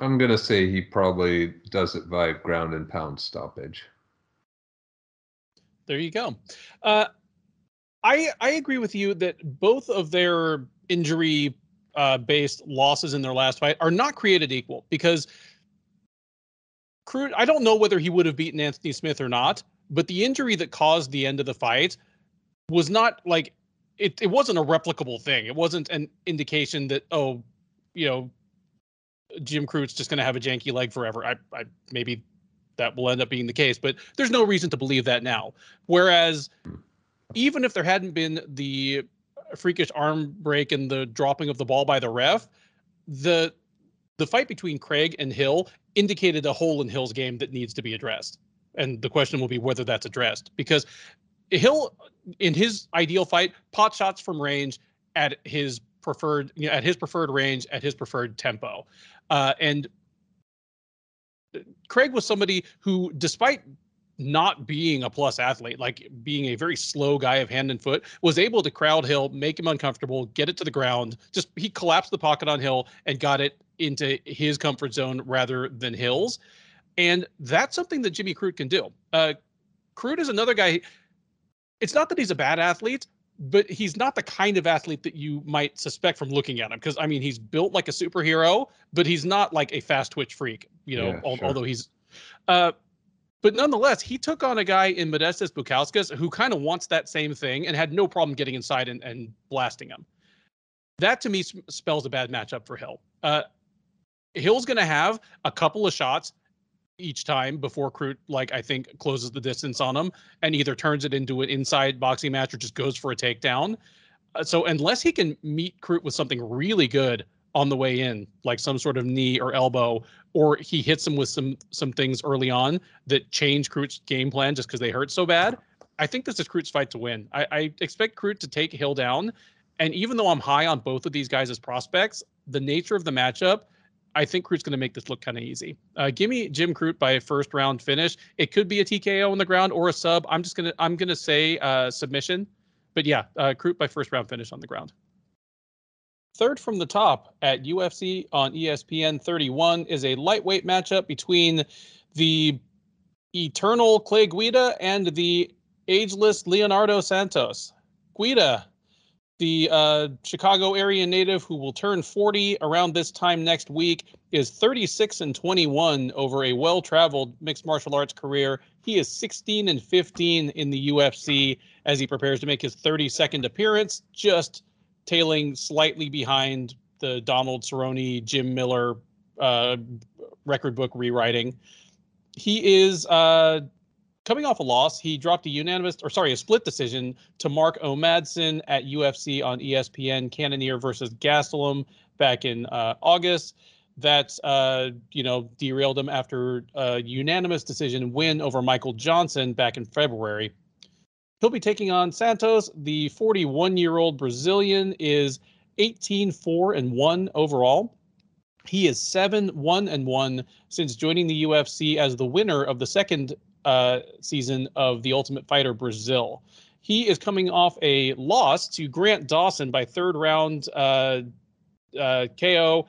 I'm going to say he probably does it by ground and pound stoppage there you go. Uh, I I agree with you that both of their injury uh, based losses in their last fight are not created equal because Crute. I don't know whether he would have beaten Anthony Smith or not, but the injury that caused the end of the fight was not like it. It wasn't a replicable thing. It wasn't an indication that oh, you know, Jim Crute's just going to have a janky leg forever. I, I maybe that will end up being the case. But there's no reason to believe that now. Whereas, even if there hadn't been the freakish arm break and the dropping of the ball by the ref, the the fight between Craig and Hill indicated a hole in Hill's game that needs to be addressed. And the question will be whether that's addressed because Hill, in his ideal fight, pot shots from range at his preferred, you know, at his preferred range, at his preferred tempo. Uh, and Craig was somebody who, despite not being a plus athlete, like being a very slow guy of hand and foot, was able to crowd Hill, make him uncomfortable, get it to the ground. Just he collapsed the pocket on Hill and got it into his comfort zone rather than Hill's. And that's something that Jimmy Crute can do. Uh, Crute is another guy. It's not that he's a bad athlete, but he's not the kind of athlete that you might suspect from looking at him because i mean he's built like a superhero but he's not like a fast twitch freak you know yeah, al- sure. although he's uh but nonetheless he took on a guy in modestas bukauskas who kind of wants that same thing and had no problem getting inside and, and blasting him that to me spells a bad matchup for hill uh hill's going to have a couple of shots each time before Crute, like I think, closes the distance on him and either turns it into an inside boxing match or just goes for a takedown. Uh, so unless he can meet Crute with something really good on the way in, like some sort of knee or elbow, or he hits him with some some things early on that change Crute's game plan just because they hurt so bad, I think this is Crute's fight to win. I, I expect Crute to take Hill down. And even though I'm high on both of these guys as prospects, the nature of the matchup – I think Crute's going to make this look kind of easy. Uh, give me Jim Crute by a first round finish. It could be a TKO on the ground or a sub. I'm just gonna I'm gonna say uh, submission but yeah, uh, by first round finish on the ground. Third from the top at UFC on ESPN 31 is a lightweight matchup between the eternal Clay Guida and the ageless Leonardo Santos. Guida, the uh, Chicago area native who will turn 40 around this time next week, is 36 and 21 over a well traveled mixed martial arts career. He is 16 and 15 in the UFC as he prepares to make his 32nd appearance, just tailing slightly behind the Donald Cerrone, Jim Miller uh, record book rewriting. He is uh, coming off a loss. He dropped a unanimous, or sorry, a split decision to Mark O. Madsen at UFC on ESPN, Cannonier versus Gastelum back in uh, August. That uh, you know derailed him after a unanimous decision win over Michael Johnson back in February. He'll be taking on Santos. The 41 year old Brazilian is 18 4 and 1 overall. He is 7 1 and 1 since joining the UFC as the winner of the second uh, season of The Ultimate Fighter Brazil. He is coming off a loss to Grant Dawson by third round uh, uh, KO,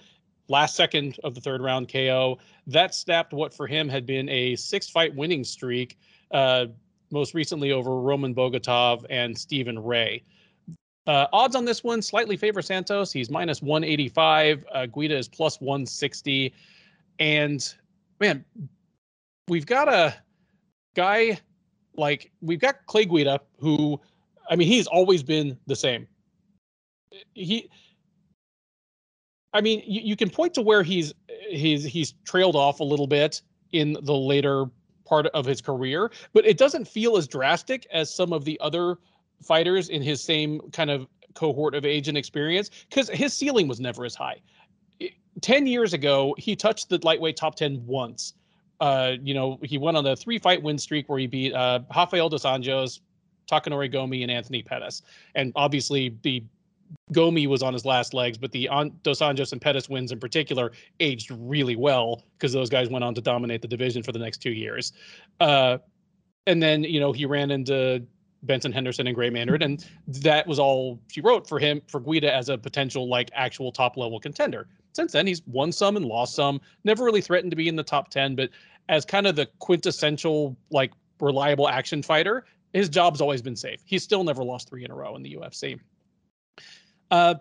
last second of the third round KO. That snapped what for him had been a six fight winning streak. Uh, most recently over Roman Bogatov and Stephen Ray. Uh, odds on this one slightly favor Santos. He's minus 185. Uh, Guida is plus 160. And man, we've got a guy like we've got Clay Guida, who, I mean, he's always been the same. He, I mean, you, you can point to where he's he's he's trailed off a little bit in the later part of his career, but it doesn't feel as drastic as some of the other fighters in his same kind of cohort of age and experience because his ceiling was never as high. 10 years ago, he touched the lightweight top 10 once. Uh, you know, he went on a three fight win streak where he beat uh, Rafael dos Anjos, Takanori Gomi, and Anthony Pettis. And obviously, the Gomi was on his last legs, but the Dos Anjos and Pettis wins in particular aged really well because those guys went on to dominate the division for the next two years. Uh, and then you know he ran into Benson Henderson and Gray Maynard, and that was all she wrote for him for Guida as a potential like actual top level contender. Since then, he's won some and lost some. Never really threatened to be in the top ten, but as kind of the quintessential like reliable action fighter, his job's always been safe. He's still never lost three in a row in the UFC. Uh,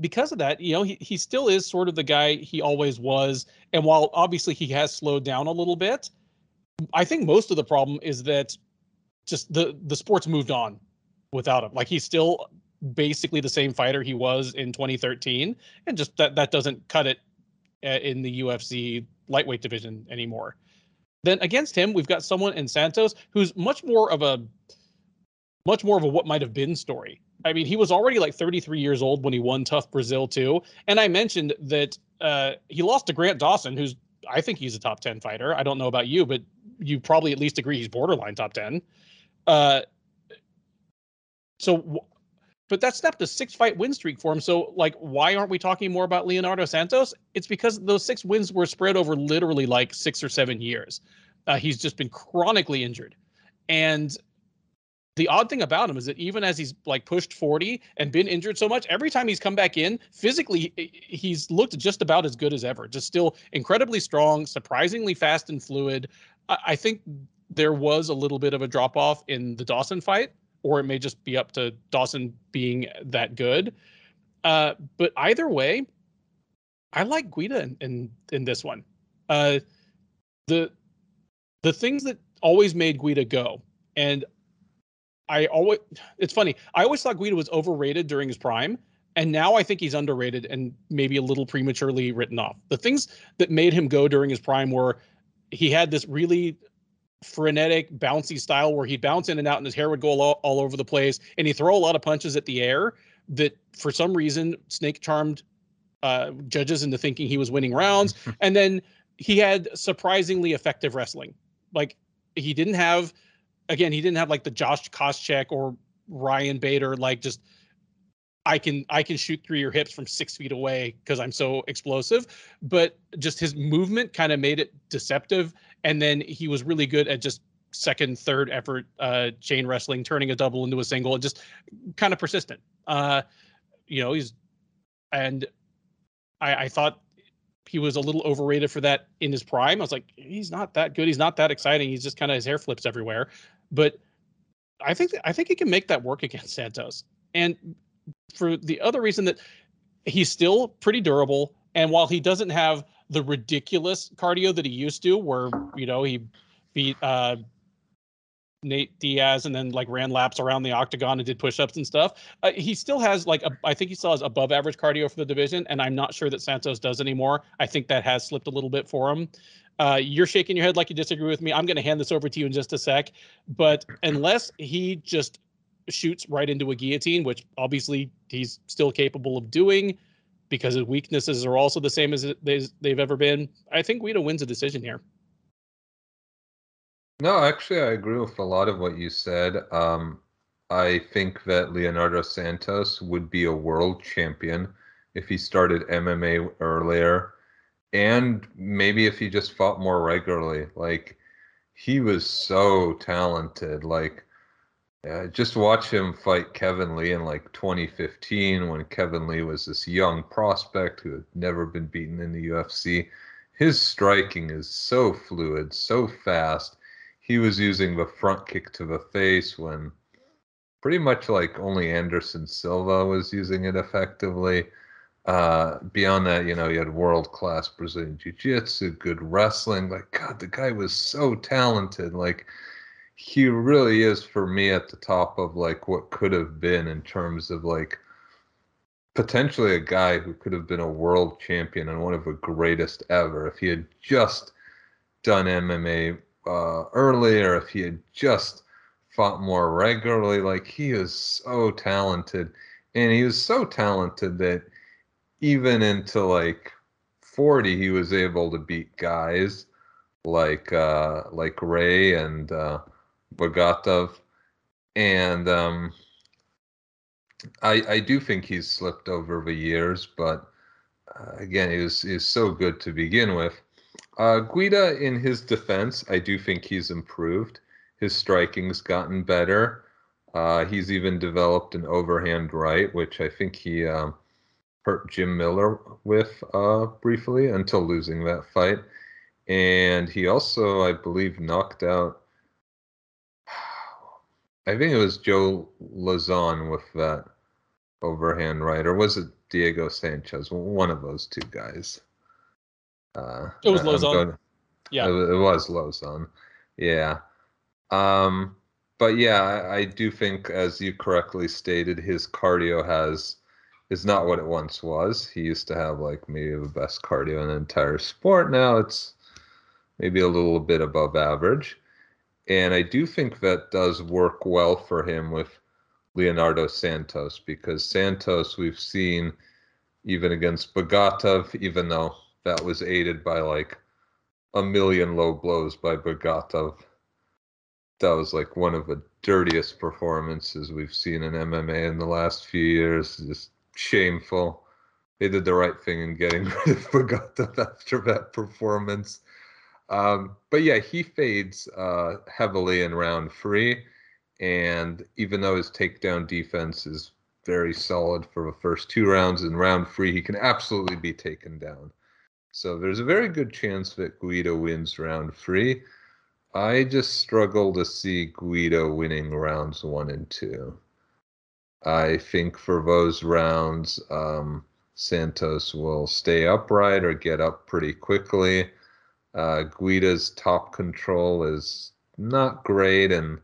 because of that, you know, he, he still is sort of the guy he always was. And while obviously he has slowed down a little bit, I think most of the problem is that just the the sport's moved on without him. Like he's still basically the same fighter he was in 2013, and just that that doesn't cut it uh, in the UFC lightweight division anymore. Then against him, we've got someone in Santos who's much more of a much more of a what might have been story. I mean, he was already like 33 years old when he won TUF Brazil too. And I mentioned that uh, he lost to Grant Dawson, who's I think he's a top 10 fighter. I don't know about you, but you probably at least agree he's borderline top 10. Uh, so, but that's not the six fight win streak for him. So, like, why aren't we talking more about Leonardo Santos? It's because those six wins were spread over literally like six or seven years. Uh, he's just been chronically injured. And the odd thing about him is that even as he's like pushed 40 and been injured so much, every time he's come back in physically, he's looked just about as good as ever. Just still incredibly strong, surprisingly fast and fluid. I think there was a little bit of a drop off in the Dawson fight, or it may just be up to Dawson being that good. Uh, but either way, I like Guida in in, in this one. Uh, the the things that always made Guida go, and I always it's funny. I always thought Guida was overrated during his prime, and now I think he's underrated and maybe a little prematurely written off. The things that made him go during his prime were he had this really frenetic, bouncy style where he'd bounce in and out and his hair would go all, all over the place, and he'd throw a lot of punches at the air that for some reason snake charmed uh, judges into thinking he was winning rounds. (laughs) and then he had surprisingly effective wrestling. Like he didn't have again, he didn't have like the Josh Koscheck or Ryan Bader, like just I can I can shoot through your hips from six feet away because I'm so explosive. But just his movement kind of made it deceptive. And then he was really good at just second, third effort uh, chain wrestling, turning a double into a single, and just kind of persistent. Uh, you know, he's and I, I thought he was a little overrated for that in his prime. I was like, he's not that good. He's not that exciting. He's just kind of his hair flips everywhere. But I think I think he can make that work (laughs) against Santos. And for the other reason that he's still pretty durable, and while he doesn't have the ridiculous cardio that he used to, where you know he beat uh, Nate Diaz and then like ran laps around the octagon and did push-ups and stuff. Uh, he still has like a, I think he still has above average cardio for the division, and I'm not sure that Santos does anymore. I think that has slipped a little bit for him. Uh, you're shaking your head like you disagree with me. I'm going to hand this over to you in just a sec, but unless he just shoots right into a guillotine, which obviously he's still capable of doing because his weaknesses are also the same as they've ever been. I think Guida wins a decision here. No, actually, I agree with a lot of what you said. Um, I think that Leonardo Santos would be a world champion if he started MMA earlier, and maybe if he just fought more regularly. Like he was so talented. Like uh, just watch him fight Kevin Lee in like 2015 when Kevin Lee was this young prospect who had never been beaten in the UFC. His striking is so fluid, so fast he was using the front kick to the face when pretty much like only Anderson Silva was using it effectively. Uh, beyond that, you know, he had world class Brazilian Jiu Jitsu, good wrestling. Like, God, the guy was so talented. Like, he really is for me at the top of like what could have been in terms of like potentially a guy who could have been a world champion and one of the greatest ever. If he had just done MMA uh, earlier, if he had just fought more regularly, like he is so talented, and he was so talented that even into like 40, he was able to beat guys like uh, like Ray and uh, Bogatov, and um, I I do think he's slipped over the years, but uh, again, he was was so good to begin with. Uh, Guida, in his defense, I do think he's improved. His striking's gotten better. Uh, he's even developed an overhand right, which I think he um, hurt Jim Miller with uh, briefly until losing that fight. And he also, I believe, knocked out. I think it was Joe Lauzon with that overhand right, or was it Diego Sanchez? One of those two guys. Uh, it was. Going, yeah, it, it was Lauzon. Yeah. Um, but yeah, I, I, do think, as you correctly stated, his cardio has is not what it once was. He used to have like maybe the best cardio in the entire sport. Now it's maybe a little bit above average. And I do think that does work well for him with Leonardo Santos because Santos we've seen even against Bogatov, even though that was aided by like a million low blows by Bogatov. That was like one of the dirtiest performances we've seen in MMA in the last few years. Just shameful. They did the right thing in getting (laughs) rid of Bogatov after that performance. Um, but yeah, he fades uh, heavily in round three. And even though his takedown defense is very solid for the first two rounds, in round three, he can absolutely be taken down. So there's a very good chance that Guida wins round three. I just struggle to see Guida winning rounds one and two. I think for those rounds, um, Santos will stay upright or get up pretty quickly. Uh, Guida's top control is not great, and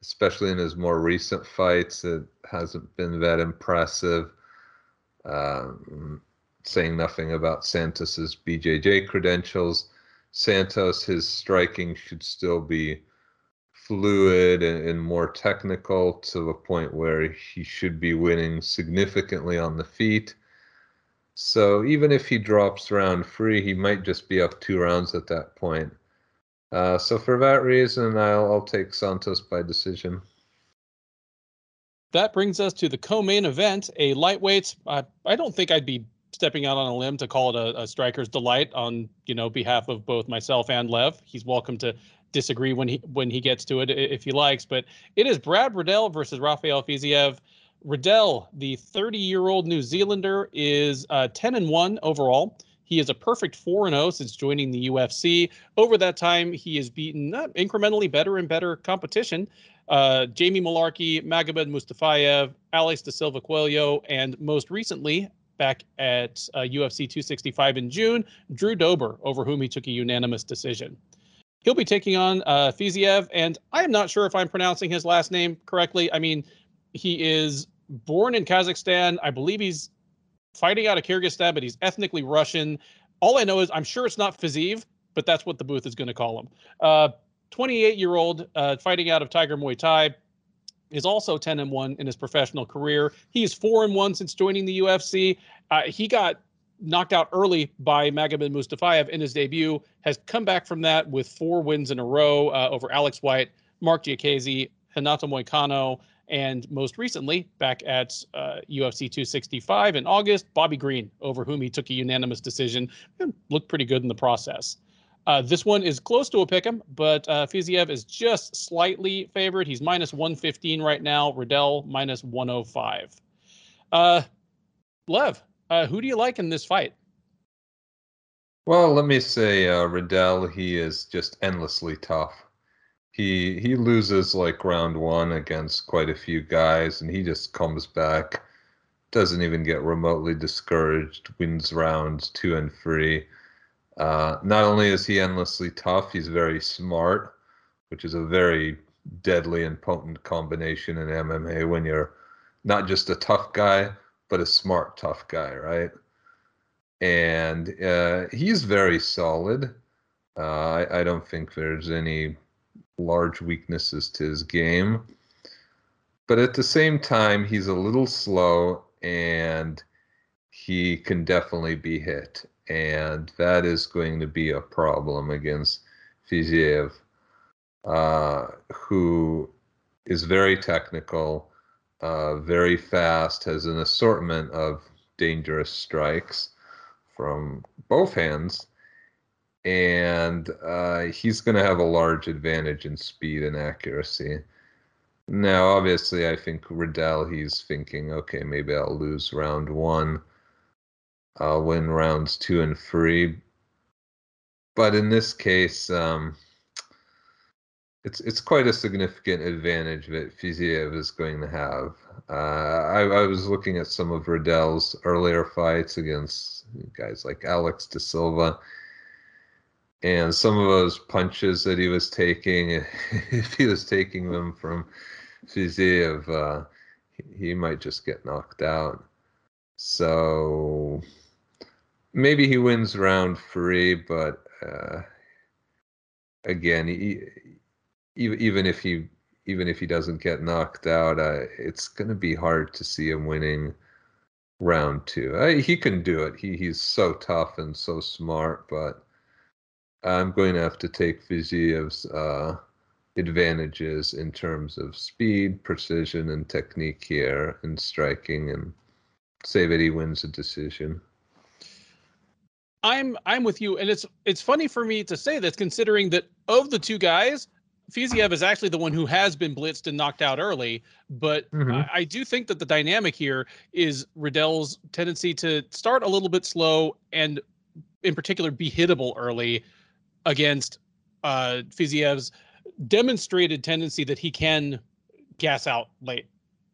especially in his more recent fights, it hasn't been that impressive. Um, saying nothing about Santos's BJJ credentials. Santos, his striking should still be fluid and, and, more technical to the point where he should be winning significantly on the feet. So even if he drops round three, he might just be up two rounds at that point. Uh, so for that reason, I'll, I'll take Santos by decision. That brings us to the co-main event, a lightweight. I don't think I'd be stepping out on a limb to call it a, a striker's delight on you know behalf of both myself and Lev. He's welcome to disagree when he when he gets to it if he likes. But it is Brad Riddell versus Rafael Fiziev. Riddell, the 30 year old New Zealander, is uh, 10 and 1 overall. He is a perfect 4 0 since joining the UFC. Over that time, he has beaten uh, incrementally better and better competition. Uh, Jamie Mullarkey, Magomed Mustafayev, Alex da Silva Coelho, and most recently, back at uh, UFC 265 in June, Drew Dober, over whom he took a unanimous decision. He'll be taking on uh, Fiziev, and I am not sure if I'm pronouncing his last name correctly. I mean, he is born in Kazakhstan. I believe he's fighting out of Kyrgyzstan, but he's ethnically Russian. All I know is I'm sure it's not Fiziev, but that's what the booth is going to call him. Uh, 28 year old uh, fighting out of Tiger Muay Thai is also 10 and 1 in his professional career. He's 4 and 1 since joining the UFC. Uh, he got knocked out early by Magomed Mustafayev in his debut, has come back from that with four wins in a row uh, over Alex White, Mark Diakiese, Renato Moicano, and most recently back at uh, UFC 265 in August, Bobby Green, over whom he took a unanimous decision looked pretty good in the process. Uh, this one is close to a pick 'em, but uh, Fiziev is just slightly favored. He's minus 115 right now. Riddell minus 105. Uh, Lev, uh, who do you like in this fight? Well, let me say uh, Riddell. He is just endlessly tough. He he loses like round one against quite a few guys, and he just comes back. Doesn't even get remotely discouraged. Wins rounds two and three. Uh, not only is he endlessly tough, he's very smart, which is a very deadly and potent combination in MMA when you're not just a tough guy, but a smart, tough guy, right? And uh, he's very solid. Uh, I, I, don't think there's any large weaknesses to his game. But at the same time, he's a little slow and he can definitely be hit. And that is going to be a problem against Fiziev, uh, who is very technical uh, very fast, has an assortment of dangerous strikes from both hands, and uh, he's going to have a large advantage in speed and accuracy. Now, obviously, I think Riddell, he's thinking, okay, maybe I'll lose round one. I'll win rounds two and three. But in this case, um, it's it's quite a significant advantage that Fiziev is going to have. Uh, I, I, was looking at some of Riddell's earlier fights against guys like Alex De Silva, and some of those punches that he was taking, (laughs) if he was taking them from Fiziev, uh, he, might just get knocked out. So maybe he wins round three, but uh, again, he even even if he even if he doesn't get knocked out, uh, it's going to be hard to see him winning round two. Uh, he can do it. He he's so tough and so smart, but I'm going to have to take Fiziev's uh, advantages in terms of speed, precision, and technique here, and striking, and say that he wins a decision. I'm I'm with you, and it's it's funny for me to say this, considering that of the two guys, Fiziev is actually the one who has been blitzed and knocked out early, but mm-hmm. I, I, do think that the dynamic here is Riddell's tendency to start a little bit slow and, in particular, be hittable early against uh, Fiziev's demonstrated tendency that he can gas out late.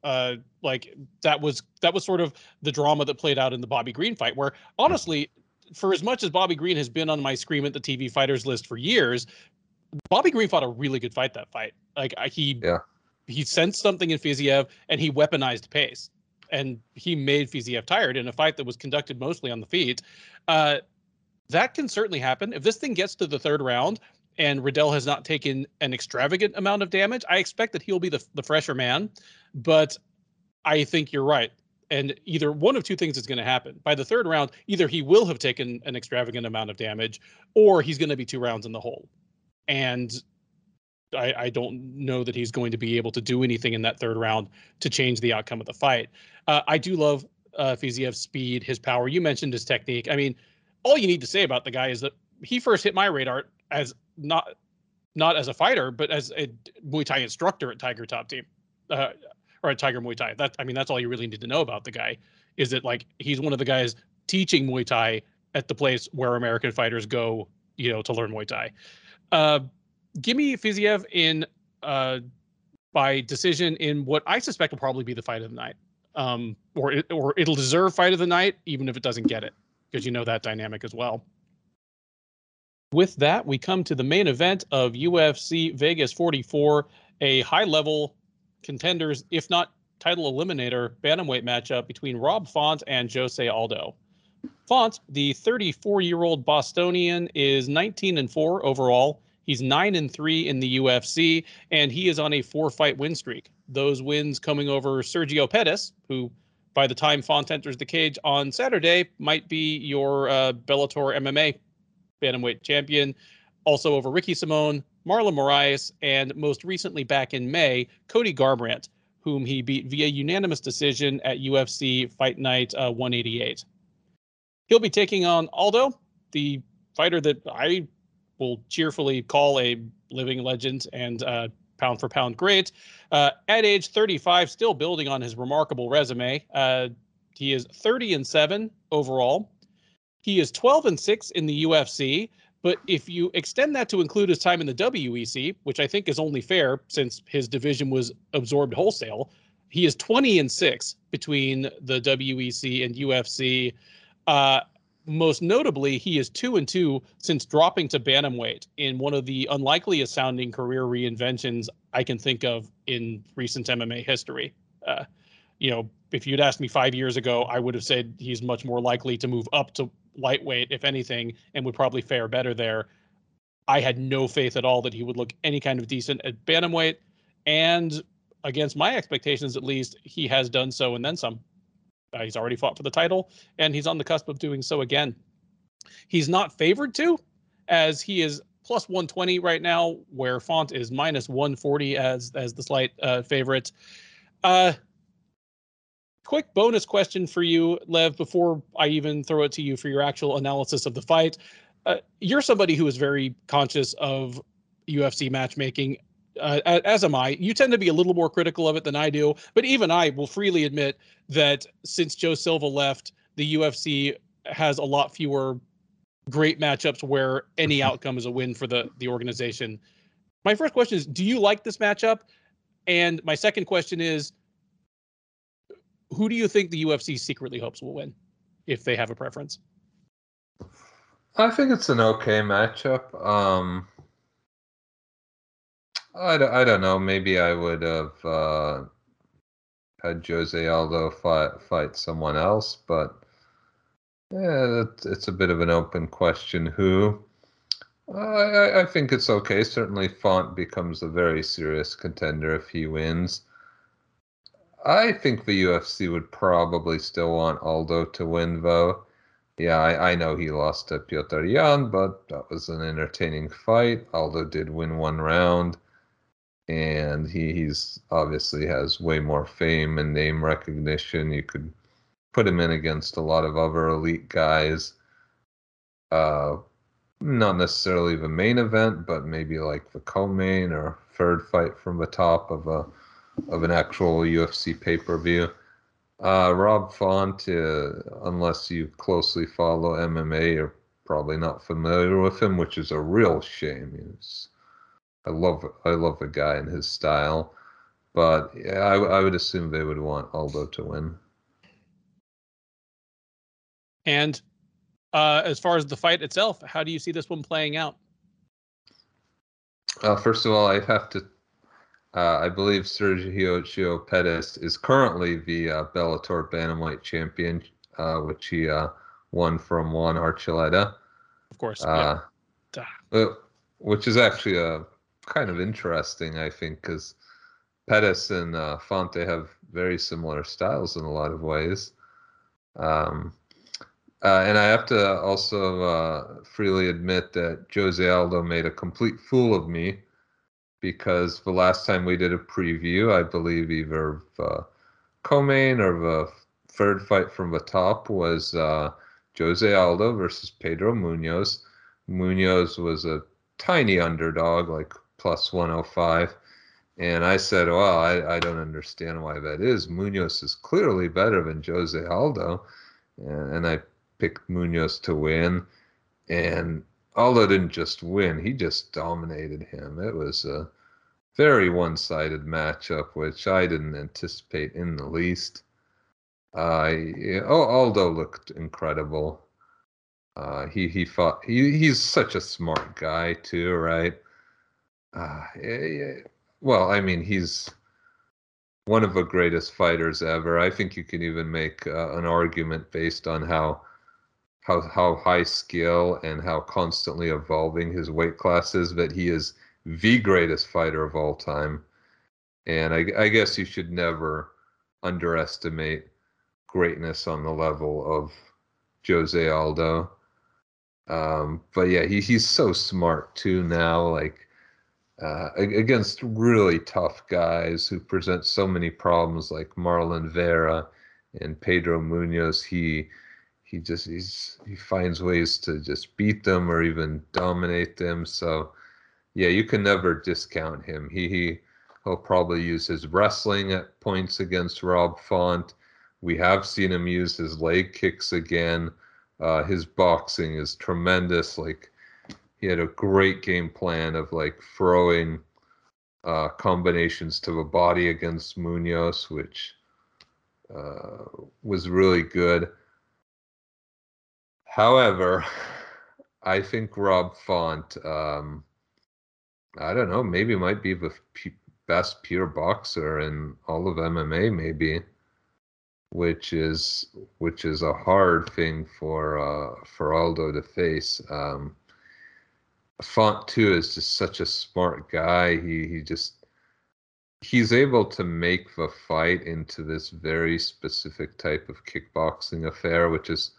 Uh, like that was that was sort of the drama that played out in the Bobby Green fight, where honestly, for as much as Bobby Green has been on my Scream at the TV fighters list for years, Bobby Green fought a really good fight that fight. Like he yeah. he sensed something in Fiziev and he weaponized pace. And he made Fiziev tired in a fight that was conducted mostly on the feet. Uh, that can certainly happen. If this thing gets to the third round and Riddell has not taken an extravagant amount of damage, I expect that he'll be the, the fresher man. But I think you're right. And either one of two things is going to happen. By the third round, either he will have taken an extravagant amount of damage or he's going to be two rounds in the hole and I, I, don't know that he's going to be able to do anything in that third round to change the outcome of the fight. Uh, I do love uh, Fiziev's speed, his power. You mentioned his technique. I mean, all you need to say about the guy is that he first hit my radar as not not as a fighter, but as a Muay Thai instructor at Tiger Top Team, uh, or at Tiger Muay Thai. That I mean, that's all you really need to know about the guy. Is that like he's one of the guys teaching Muay Thai at the place where American fighters go, you know, to learn Muay Thai. Uh, give me Fiziev in uh, by decision in what I suspect will probably be the fight of the night, um, or or it'll deserve fight of the night even if it doesn't get it, because you know that dynamic as well. With that, we come to the main event of UFC Vegas 44, a high level contenders, if not title eliminator, bantamweight matchup between Rob Font and Jose Aldo. Font, the 34 year old Bostonian, is 19 and 4 overall. He's 9 and 3 in the UFC, and he is on a four fight win streak. Those wins coming over Sergio Pettis, who by the time Font enters the cage on Saturday might be your uh, Bellator MMA bantamweight champion. Also over Ricky Simon, Marlon Moraes, and most recently back in May, Cody Garbrandt, whom he beat via unanimous decision at UFC Fight Night uh, 188. He'll be taking on Aldo, the fighter that I will cheerfully call a living legend and uh, pound for pound great. Uh, at age 35, still building on his remarkable resume. Uh, he is 30 and 7 overall. He is 12 and 6 in the UFC. But if you extend that to include his time in the WEC, which I think is only fair since his division was absorbed wholesale, he is 20 and 6 between the WEC and UFC. Uh, most notably, he is two and two since dropping to bantamweight in one of the unlikeliest sounding career reinventions I can think of in recent MMA history. Uh, you know, if you'd asked me five years ago, I would have said he's much more likely to move up to lightweight, if anything, and would probably fare better there. I had no faith at all that he would look any kind of decent at bantamweight, and against my expectations, at least, he has done so and then some. Uh, he's already fought for the title, and he's on the cusp of doing so again. He's not favored to, as he is plus 120 right now, where Font is minus 140 as as the slight uh, favorite. Uh, quick bonus question for you, Lev, before I even throw it to you for your actual analysis of the fight. Uh, you're somebody who is very conscious of UFC matchmaking uh, as am I. You tend to be a little more critical of it than I do, but even I will freely admit that since Joe Silva left, the UFC has a lot fewer great matchups where any (laughs) outcome is a win for the the organization. My first question is, do you like this matchup? And my second question is, who do you think the UFC secretly hopes will win, if they have a preference? I think it's an okay matchup. Um, I I don't know. Maybe I would have uh, had Jose Aldo fight fight someone else, but yeah, it's, it's a bit of an open question. Who? I, I think it's okay. Certainly, Font becomes a very serious contender if he wins. I think the UFC would probably still want Aldo to win, though. Yeah, I, I know he lost to Piotr Yan, but that was an entertaining fight. Aldo did win one round and he, he's obviously has way more fame and name recognition. You could put him in against a lot of other elite guys. Uh, not necessarily the main event, but maybe like the co-main or third fight from the top of a of an actual UFC pay-per-view. Uh, Rob Font, uh, unless you closely follow MMA, you're probably not familiar with him, which is a real shame. He's I love I love the guy and his style, but yeah, I, I would assume they would want Aldo to win. And uh, as far as the fight itself, how do you see this one playing out? Uh, first of all, I have to. Uh, I believe Sergio Chio Pettis is currently the uh, Bellator bantamweight champion, uh, which he uh, won from Juan Archuleta. Of course. yeah. which is actually a kind of interesting, I think, because Pettis and uh, Font have very similar styles in a lot of ways. Um, uh, and I have to also uh, freely admit that Jose Aldo made a complete fool of me because the last time we did a preview, I believe either the co-main or the third fight from the top was uh, Jose Aldo versus Pedro Munhoz. Munhoz was a tiny underdog, like plus 105. And I said, well, I, I don't understand why that is. Munhoz is clearly better than Jose Aldo. And, and I picked Munhoz to win. And Aldo didn't just win, he just dominated him. It was a very one sided matchup, which I didn't anticipate in the least. Uh, Aldo looked incredible. Uh, he he fought. He he's such a smart guy too, right? Uh, well, I mean, he's one of the greatest fighters ever. I think you can even make uh, an argument based on how how how high skill and how constantly evolving his weight class is that he is the greatest fighter of all time. And I, I guess you should never underestimate greatness on the level of Jose Aldo. Um, but yeah, he, he's so smart too now. Like uh, against really tough guys who present so many problems, like Marlon Vera and Pedro Munhoz. He he just he's he finds ways to just beat them or even dominate them. So yeah, you can never discount him. He he he'll probably use his wrestling at points against Rob Font. We have seen him use his leg kicks again. Uh, his boxing is tremendous. Like he had a great game plan of like throwing uh, combinations to the body against Munhoz, which uh, was really good. However, (laughs) I think Rob Font, um, I don't know, maybe might be the p- best pure boxer in all of MMA, maybe which is which is a hard thing for uh, for Aldo to face. Um, Font too is just such a smart guy. He he just he's able to make the fight into this very specific type of kickboxing affair, which is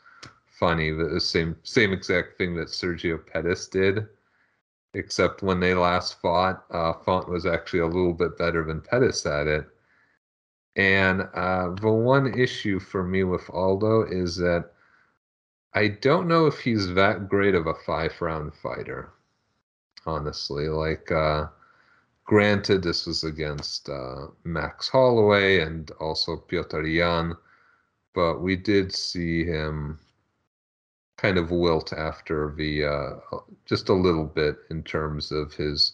funny. The same same exact thing that Sergio Pettis did, except when they last fought, uh, Font was actually a little bit better than Pettis at it. And uh, the one issue for me with Aldo is that I don't know if he's that great of a five round fighter, honestly. Like, uh, granted, this was against uh, Max Holloway and also Piotr Yan, but we did see him kind of wilt after the uh, just a little bit in terms of his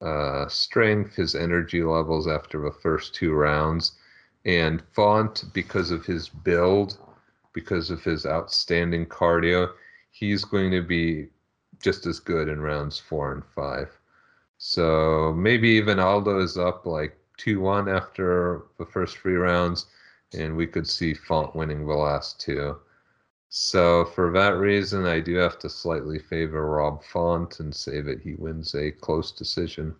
uh, strength, his energy levels after the first two rounds, and Font, because of his build, because of his outstanding cardio, he's going to be just as good in rounds four and five. So maybe even Aldo is up like 2 1 after the first three rounds, and we could see Font winning the last two. So for that reason, I do have to slightly favor Rob Font and say that he wins a close decision.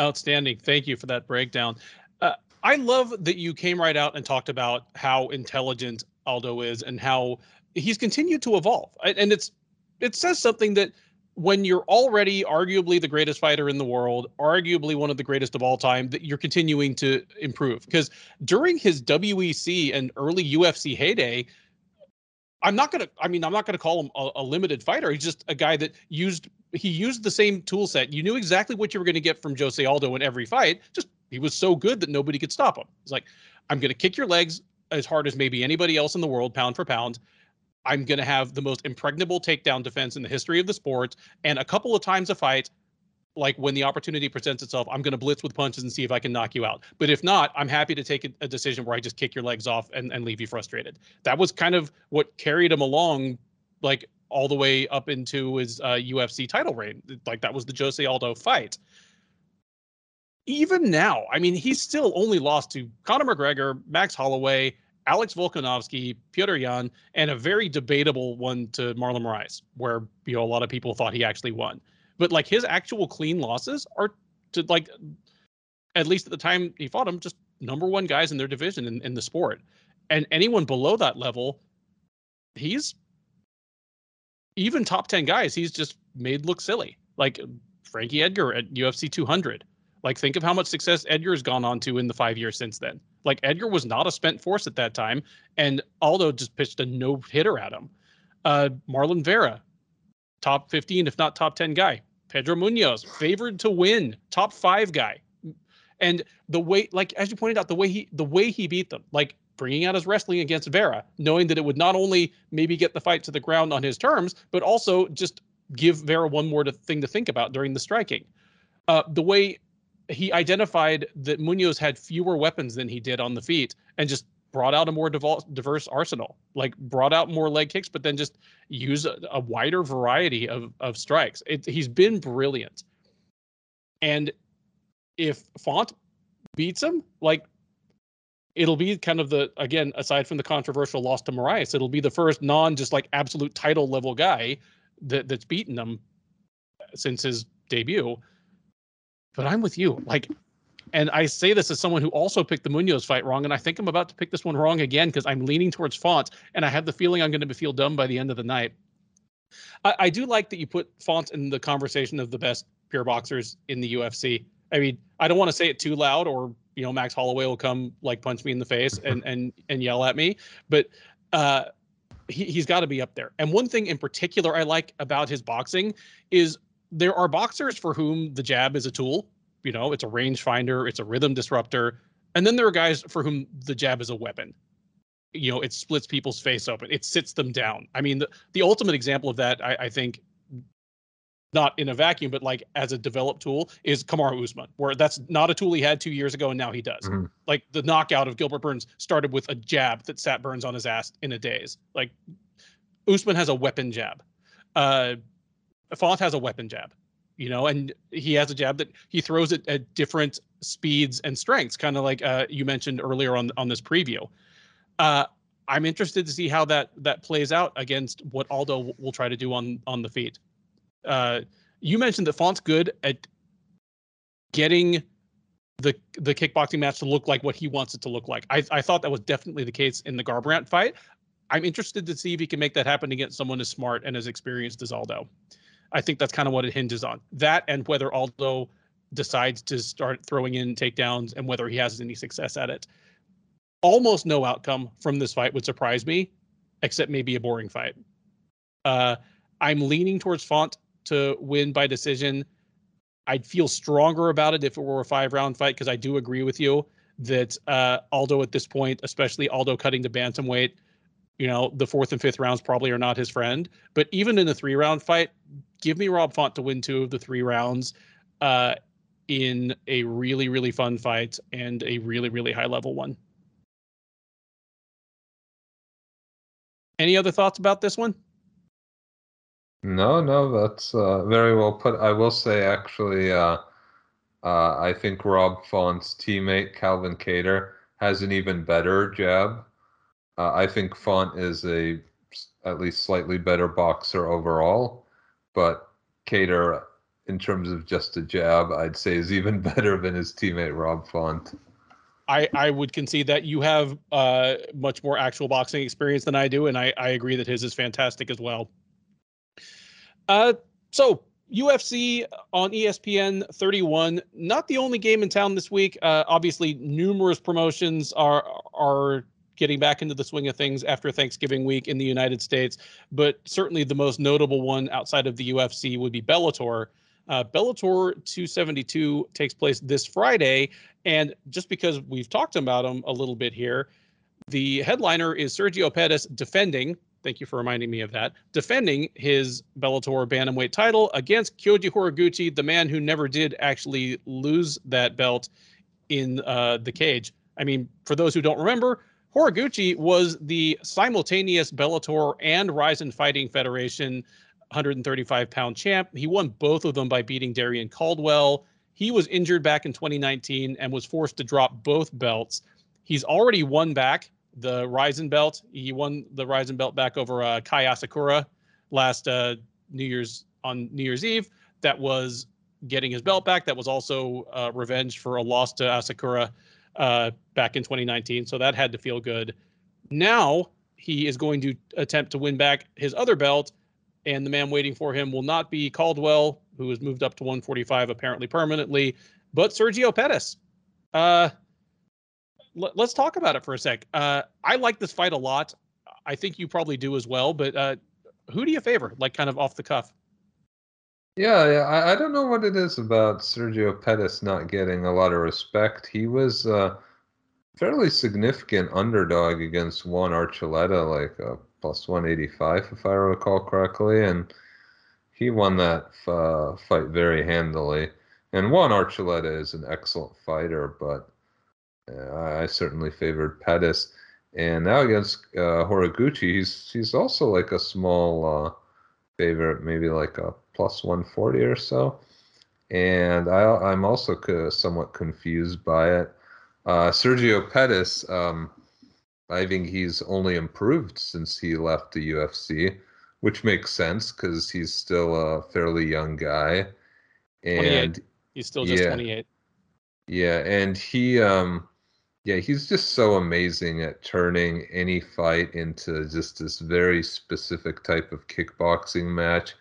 Outstanding. Thank you for that breakdown. Uh, I love that you came right out and talked about how intelligent Aldo is and how he's continued to evolve. And it's it says something that when you're already arguably the greatest fighter in the world, arguably one of the greatest of all time, that you're continuing to improve. Because during his WEC and early UFC heyday, I'm not gonna. I mean, I'm not gonna call him a, a, limited fighter. He's just a guy that used. He used the same tool set. You knew exactly what you were to get from Jose Aldo in every fight. Just he was so good that nobody could stop him. It's like, I'm to kick your legs as hard as maybe anybody else in the world, pound for pound. I'm going to have the most impregnable takedown defense in the history of the sport. And a couple of times a fight, like when the opportunity presents itself, I'm going to blitz with punches and see if I can knock you out. But if not, I'm happy to take a, decision where I just kick your legs off and, and leave you frustrated. That was kind of what carried him along, like all the way up into his uh, UFC title reign. Like that was the Jose Aldo fight. Even now, I mean, he's still only lost to Conor McGregor, Max Holloway, Alex Volkanovski, Piotr Yan, and a very debatable one to Marlon Moraes, where you know a lot of people thought he actually won. But like his actual clean losses are to like at least at the time he fought him, just number one guys in their division in, in the sport. And anyone below that level, he's even top 10 guys, he's just made look silly. Like Frankie Edgar at UFC 200. Like, think of how much success Edgar's gone on to in the five years since then. Like, Edgar was not a spent force at that time, and Aldo just pitched a no hitter at him. Uh, Marlon Vera, top 15, if not top 10 guy. Pedro Munhoz, favored to win, top five guy. And the way, like as you pointed out, the way he the way he beat them, like bringing out his wrestling against Vera, knowing that it would not only maybe get the fight to the ground on his terms, but also just give Vera one more to, thing to think about during the striking. Uh, the way he identified that Munhoz had fewer weapons than he did on the feet, and just brought out a more diverse arsenal, like brought out more leg kicks, but then just use a, a wider variety of of strikes. It, he's been brilliant, and if Font beats him, like it'll be kind of the again aside from the controversial loss to Moraes, it'll be the first non just like absolute title level guy that that's beaten him since his debut. But I'm with you, like and I say this as someone who also picked the Munhoz fight wrong, and I think I'm about to pick this one wrong again because I'm leaning towards Font, and I have the feeling I'm going to feel dumb by the end of the night. I, I do like that you put Font in the conversation of the best pure boxers in the UFC. I mean, I don't want to say it too loud, or you know, Max Holloway will come like punch me in the face and and and yell at me, but uh, he, he's got to be up there. And one thing in particular I like about his boxing is there are boxers for whom the jab is a tool you know, it's a rangefinder, it's a rhythm disruptor. And then there are guys for whom the jab is a weapon. You know, it splits people's face open, it sits them down. I mean, the, the ultimate example of that, I, I think, not in a vacuum, but like as a developed tool, is Kamaru Usman, where that's not a tool he had two years ago and now he does. Mm-hmm. Like the knockout of Gilbert Burns started with a jab that sat Burns on his ass in a daze. Like Usman has a weapon jab. Uh, Font has a weapon jab you know, and he has a jab that he throws it at different speeds and strengths, kind of like uh, you mentioned earlier on on this preview. Uh, I'm interested to see how that that plays out against what Aldo will try to do on on the feet. Uh, you mentioned that Font's good at getting the the kickboxing match to look like what he wants it to look like. I I thought that was definitely the case in the Garbrandt fight. I'm interested to see if he can make that happen against someone as smart and as experienced as Aldo. I think that's kind of what it hinges on. That and whether Aldo decides to start throwing in takedowns and whether he has any success at it. Almost no outcome from this fight would surprise me, except maybe a boring fight. Uh, I'm leaning towards Font to win by decision. I'd feel stronger about it if it were a five round fight because I do agree with you that uh, Aldo at this point, especially Aldo cutting to bantamweight, you know, the fourth and fifth rounds probably are not his friend. But even in a three round fight, give me Rob Font to win two of the three rounds uh, in a really, really fun fight and a really, really high level one. Any other thoughts about this one? No, no, that's uh, very well put. I will say, actually, uh, uh, I think Rob Font's teammate Calvin Kattar has an even better jab. Uh, I think Font is a at least slightly better boxer overall, but Kattar, in terms of just a jab, I'd say is even (laughs) better than his teammate Rob Font. I, I would concede that you have uh, much more actual boxing experience than I do, and I, I agree that his is fantastic as well. Uh, so UFC on ESPN 31, not the only game in town this week. Uh, obviously, numerous promotions are are getting back into the swing of things after Thanksgiving week in the United States. But certainly the most notable one outside of the UFC would be Bellator. Uh, Bellator 272 takes place this Friday. And just because we've talked about them a little bit here, the headliner is Sergio Pettis defending. Thank you for reminding me of that. Defending his Bellator bantamweight title against Kyoji Horiguchi, the man who never did actually lose that belt in uh, the cage. I mean, for those who don't remember, Horiguchi was the simultaneous Bellator and Rizin Fighting Federation 135 pound champ. He won both of them by beating Darrion Caldwell. He was injured back in 2019 and was forced to drop both belts. He's already won back the Rizin belt. He won the Rizin belt back over uh, Kai Asakura last uh, New Year's on New Year's Eve. That was getting his belt back. That was also uh, revenge for a loss to Asakura uh, back in 2019. So that had to feel good. Now he is going to attempt to win back his other belt, and the man waiting for him will not be Caldwell, who has moved up to 145 apparently permanently, but Sergio Pettis. Uh, l- let's talk about it for a sec. Uh, I like this fight a lot. I think you probably do as well, but uh, who do you favor? Like kind of off the cuff. Yeah, yeah. I, I don't know what it is about Sergio Pettis not getting a lot of respect. He was a fairly significant underdog against Juan Archuleta, like a plus 185, if I recall correctly, and he won that uh, fight very handily. And Juan Archuleta is an excellent fighter, but uh, I certainly favored Pettis. And now against uh, Horiguchi, he's he's also like a small uh, favorite, maybe like a plus 140 or so. And I, am also somewhat confused by it. Uh, Sergio Pettis, um, I think he's only improved since he left the UFC, which makes sense because he's still a fairly young guy. And he's still just yeah, 28. Yeah, and he um yeah, he's just so amazing at turning any fight into just this very specific type of kickboxing match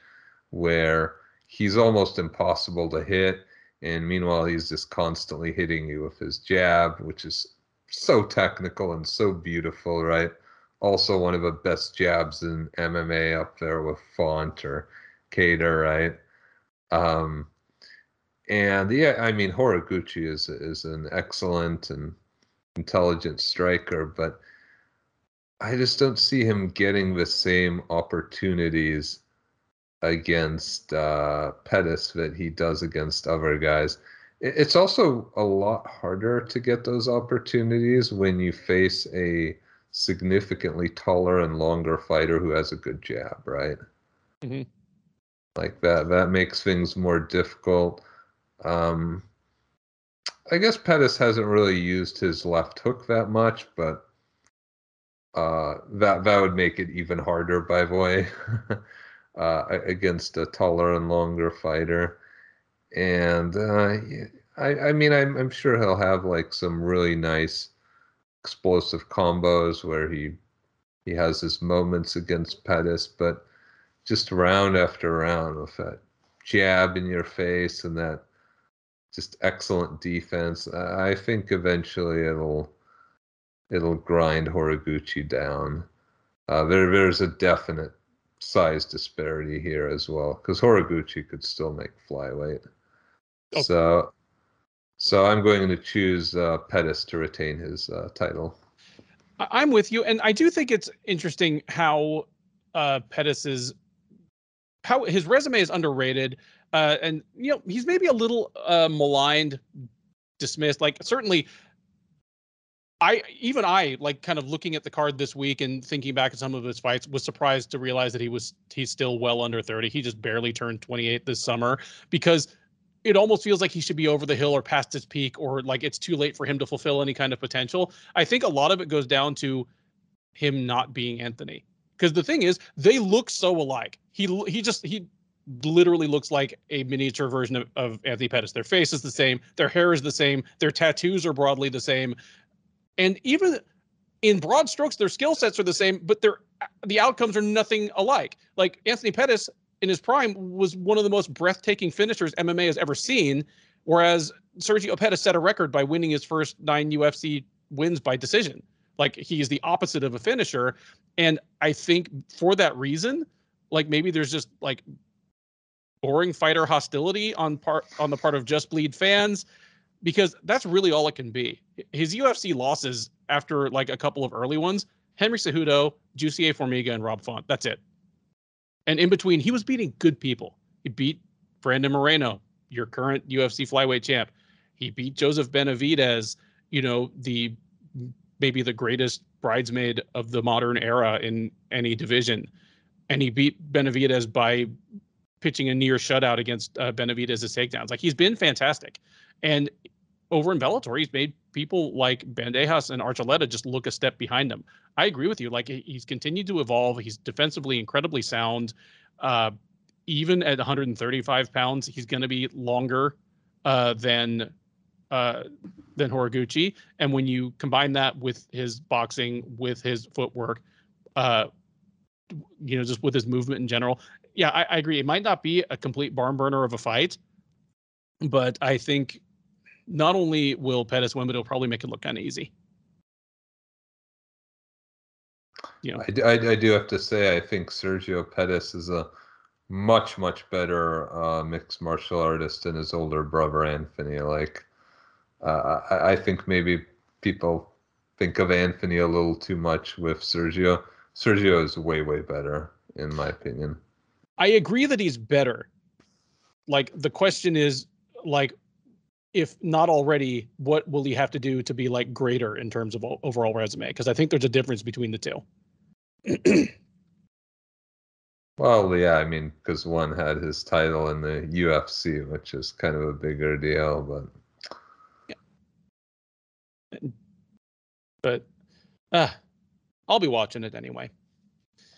where he's almost impossible to hit. And meanwhile, he's just constantly hitting you with his jab, which is so technical and so beautiful, right? Also, one of the best jabs in MMA up there with Font or Kattar, right? Um, and yeah, I mean, Horiguchi is is an excellent and intelligent striker, but I just don't see him getting the same opportunities against uh, Pettis that he does against other guys. It's also a lot harder to get those opportunities when you face a significantly taller and longer fighter who has a good jab, right? Mm-hmm. Like that, that makes things more difficult. Um, I guess Pettis hasn't really used his left hook that much, but uh, that that would make it even harder. By the way, (laughs) uh, against a taller and longer fighter, and uh, I I mean I'm I'm sure he'll have like some really nice explosive combos where he he has his moments against Pettis, but just round after round with that jab in your face and that just excellent defense. I think eventually it'll it'll grind Horiguchi down. Uh, there there's a definite size disparity here as well because Horiguchi could still make flyweight. Okay. So so I'm going to choose uh, Pettis to retain his uh, title. I'm with you, and I do think it's interesting how uh, Pettis is how his resume is underrated. Uh, and you know he's maybe a little uh, maligned, dismissed. Like certainly, I even I like kind of looking at the card this week and thinking back at some of his fights was surprised to realize that he was he's still well under 30. He just barely turned 28 this summer because it almost feels like he should be over the hill or past his peak or like it's too late for him to fulfill any kind of potential. I think a lot of it goes down to him not being Anthony. Because the thing is, they look so alike. He he just he literally looks like a miniature version of, of Anthony Pettis. Their face is the same, their hair is the same, their tattoos are broadly the same, and even in broad strokes, their skill sets are the same, but their the outcomes are nothing alike. Like Anthony Pettis in his prime was one of the most breathtaking finishers MMA has ever seen, whereas Sergio Pettis set a record by winning his first nine UFC wins by decision. Like he is the opposite of a finisher, and I think for that reason, like maybe there's just like boring fighter hostility on part on the part of Just Bleed fans because that's really all it can be. His UFC losses after like a couple of early ones, Henry Cejudo, Jussier Formiga, and Rob Font. That's it. And in between, he was beating good people. He beat Brandon Moreno, your current UFC flyweight champ. He beat Joseph Benavidez, you know, the maybe the greatest bridesmaid of the modern era in any division. And he beat Benavidez by pitching a near shutout against uh, Benavidez's takedowns. Like he's been fantastic, and over in Bellator, he's made people like Bandejas and Archuleta just look a step behind him. I agree with you. Like he's continued to evolve. He's defensively incredibly sound. Uh, even at 135 pounds, he's going to be longer uh, than uh, than Horiguchi. And when you combine that with his boxing, with his footwork, uh, you know, just with his movement in general, yeah, I, I agree. It might not be a complete barn burner of a fight, but I think not only will Pettis win, but it'll probably make it look kind of easy. You know, I, I, I, do have to say, I think Sergio Pettis is a much much better uh, mixed martial artist than his older brother Anthony. Like, uh, I, I think maybe people think of Anthony a little too much with Sergio. Sergio is way way better in my opinion. I agree that he's better. Like the question is like if not already, what will he have to do to be like greater in terms of overall resume? Because I think there's a difference between the two. (clears throat) well, yeah, I mean, because one had his title in the UFC, which is kind of a bigger deal, but yeah. But uh, I'll be watching it anyway.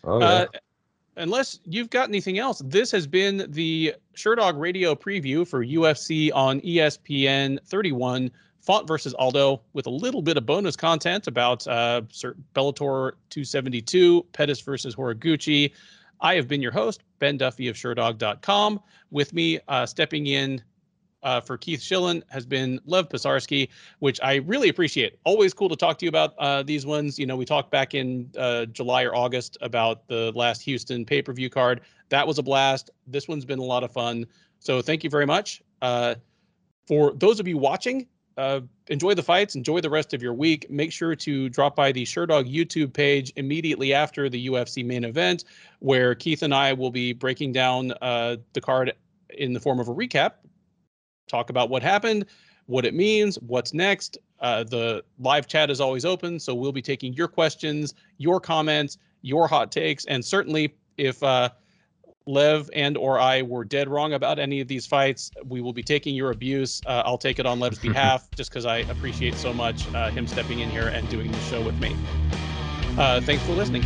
Oh, yeah. Uh, unless you've got anything else, this has been the Sherdog Radio preview for UFC on ESPN 31. Font versus Aldo with a little bit of bonus content about uh, Bellator 272, Pettis versus Horiguchi. I have been your host, Ben Duffy of Sherdog.com. With me, uh, stepping in uh, for Keith Shillan has been Lev Pisarsky, which I really appreciate. Always cool to talk to you about uh, these ones. You know, we talked back in uh, July or August about the last Houston pay per view card. That was a blast. This one's been a lot of fun. So thank you very much. Uh, for those of you watching, uh, enjoy the fights, enjoy the rest of your week. Make sure to drop by the Sherdog YouTube page immediately after the UFC main event, where Keith and I will be breaking down uh, the card in the form of a recap talk about what happened, what it means, what's next. Uh, the live chat is always open, so we'll be taking your questions, your comments, your hot takes, and certainly if uh, Lev and or I were dead wrong about any of these fights, we will be taking your abuse. Uh, I'll take it on Lev's (laughs) behalf, just because I appreciate so much uh, him stepping in here and doing the show with me. Uh, thanks for listening.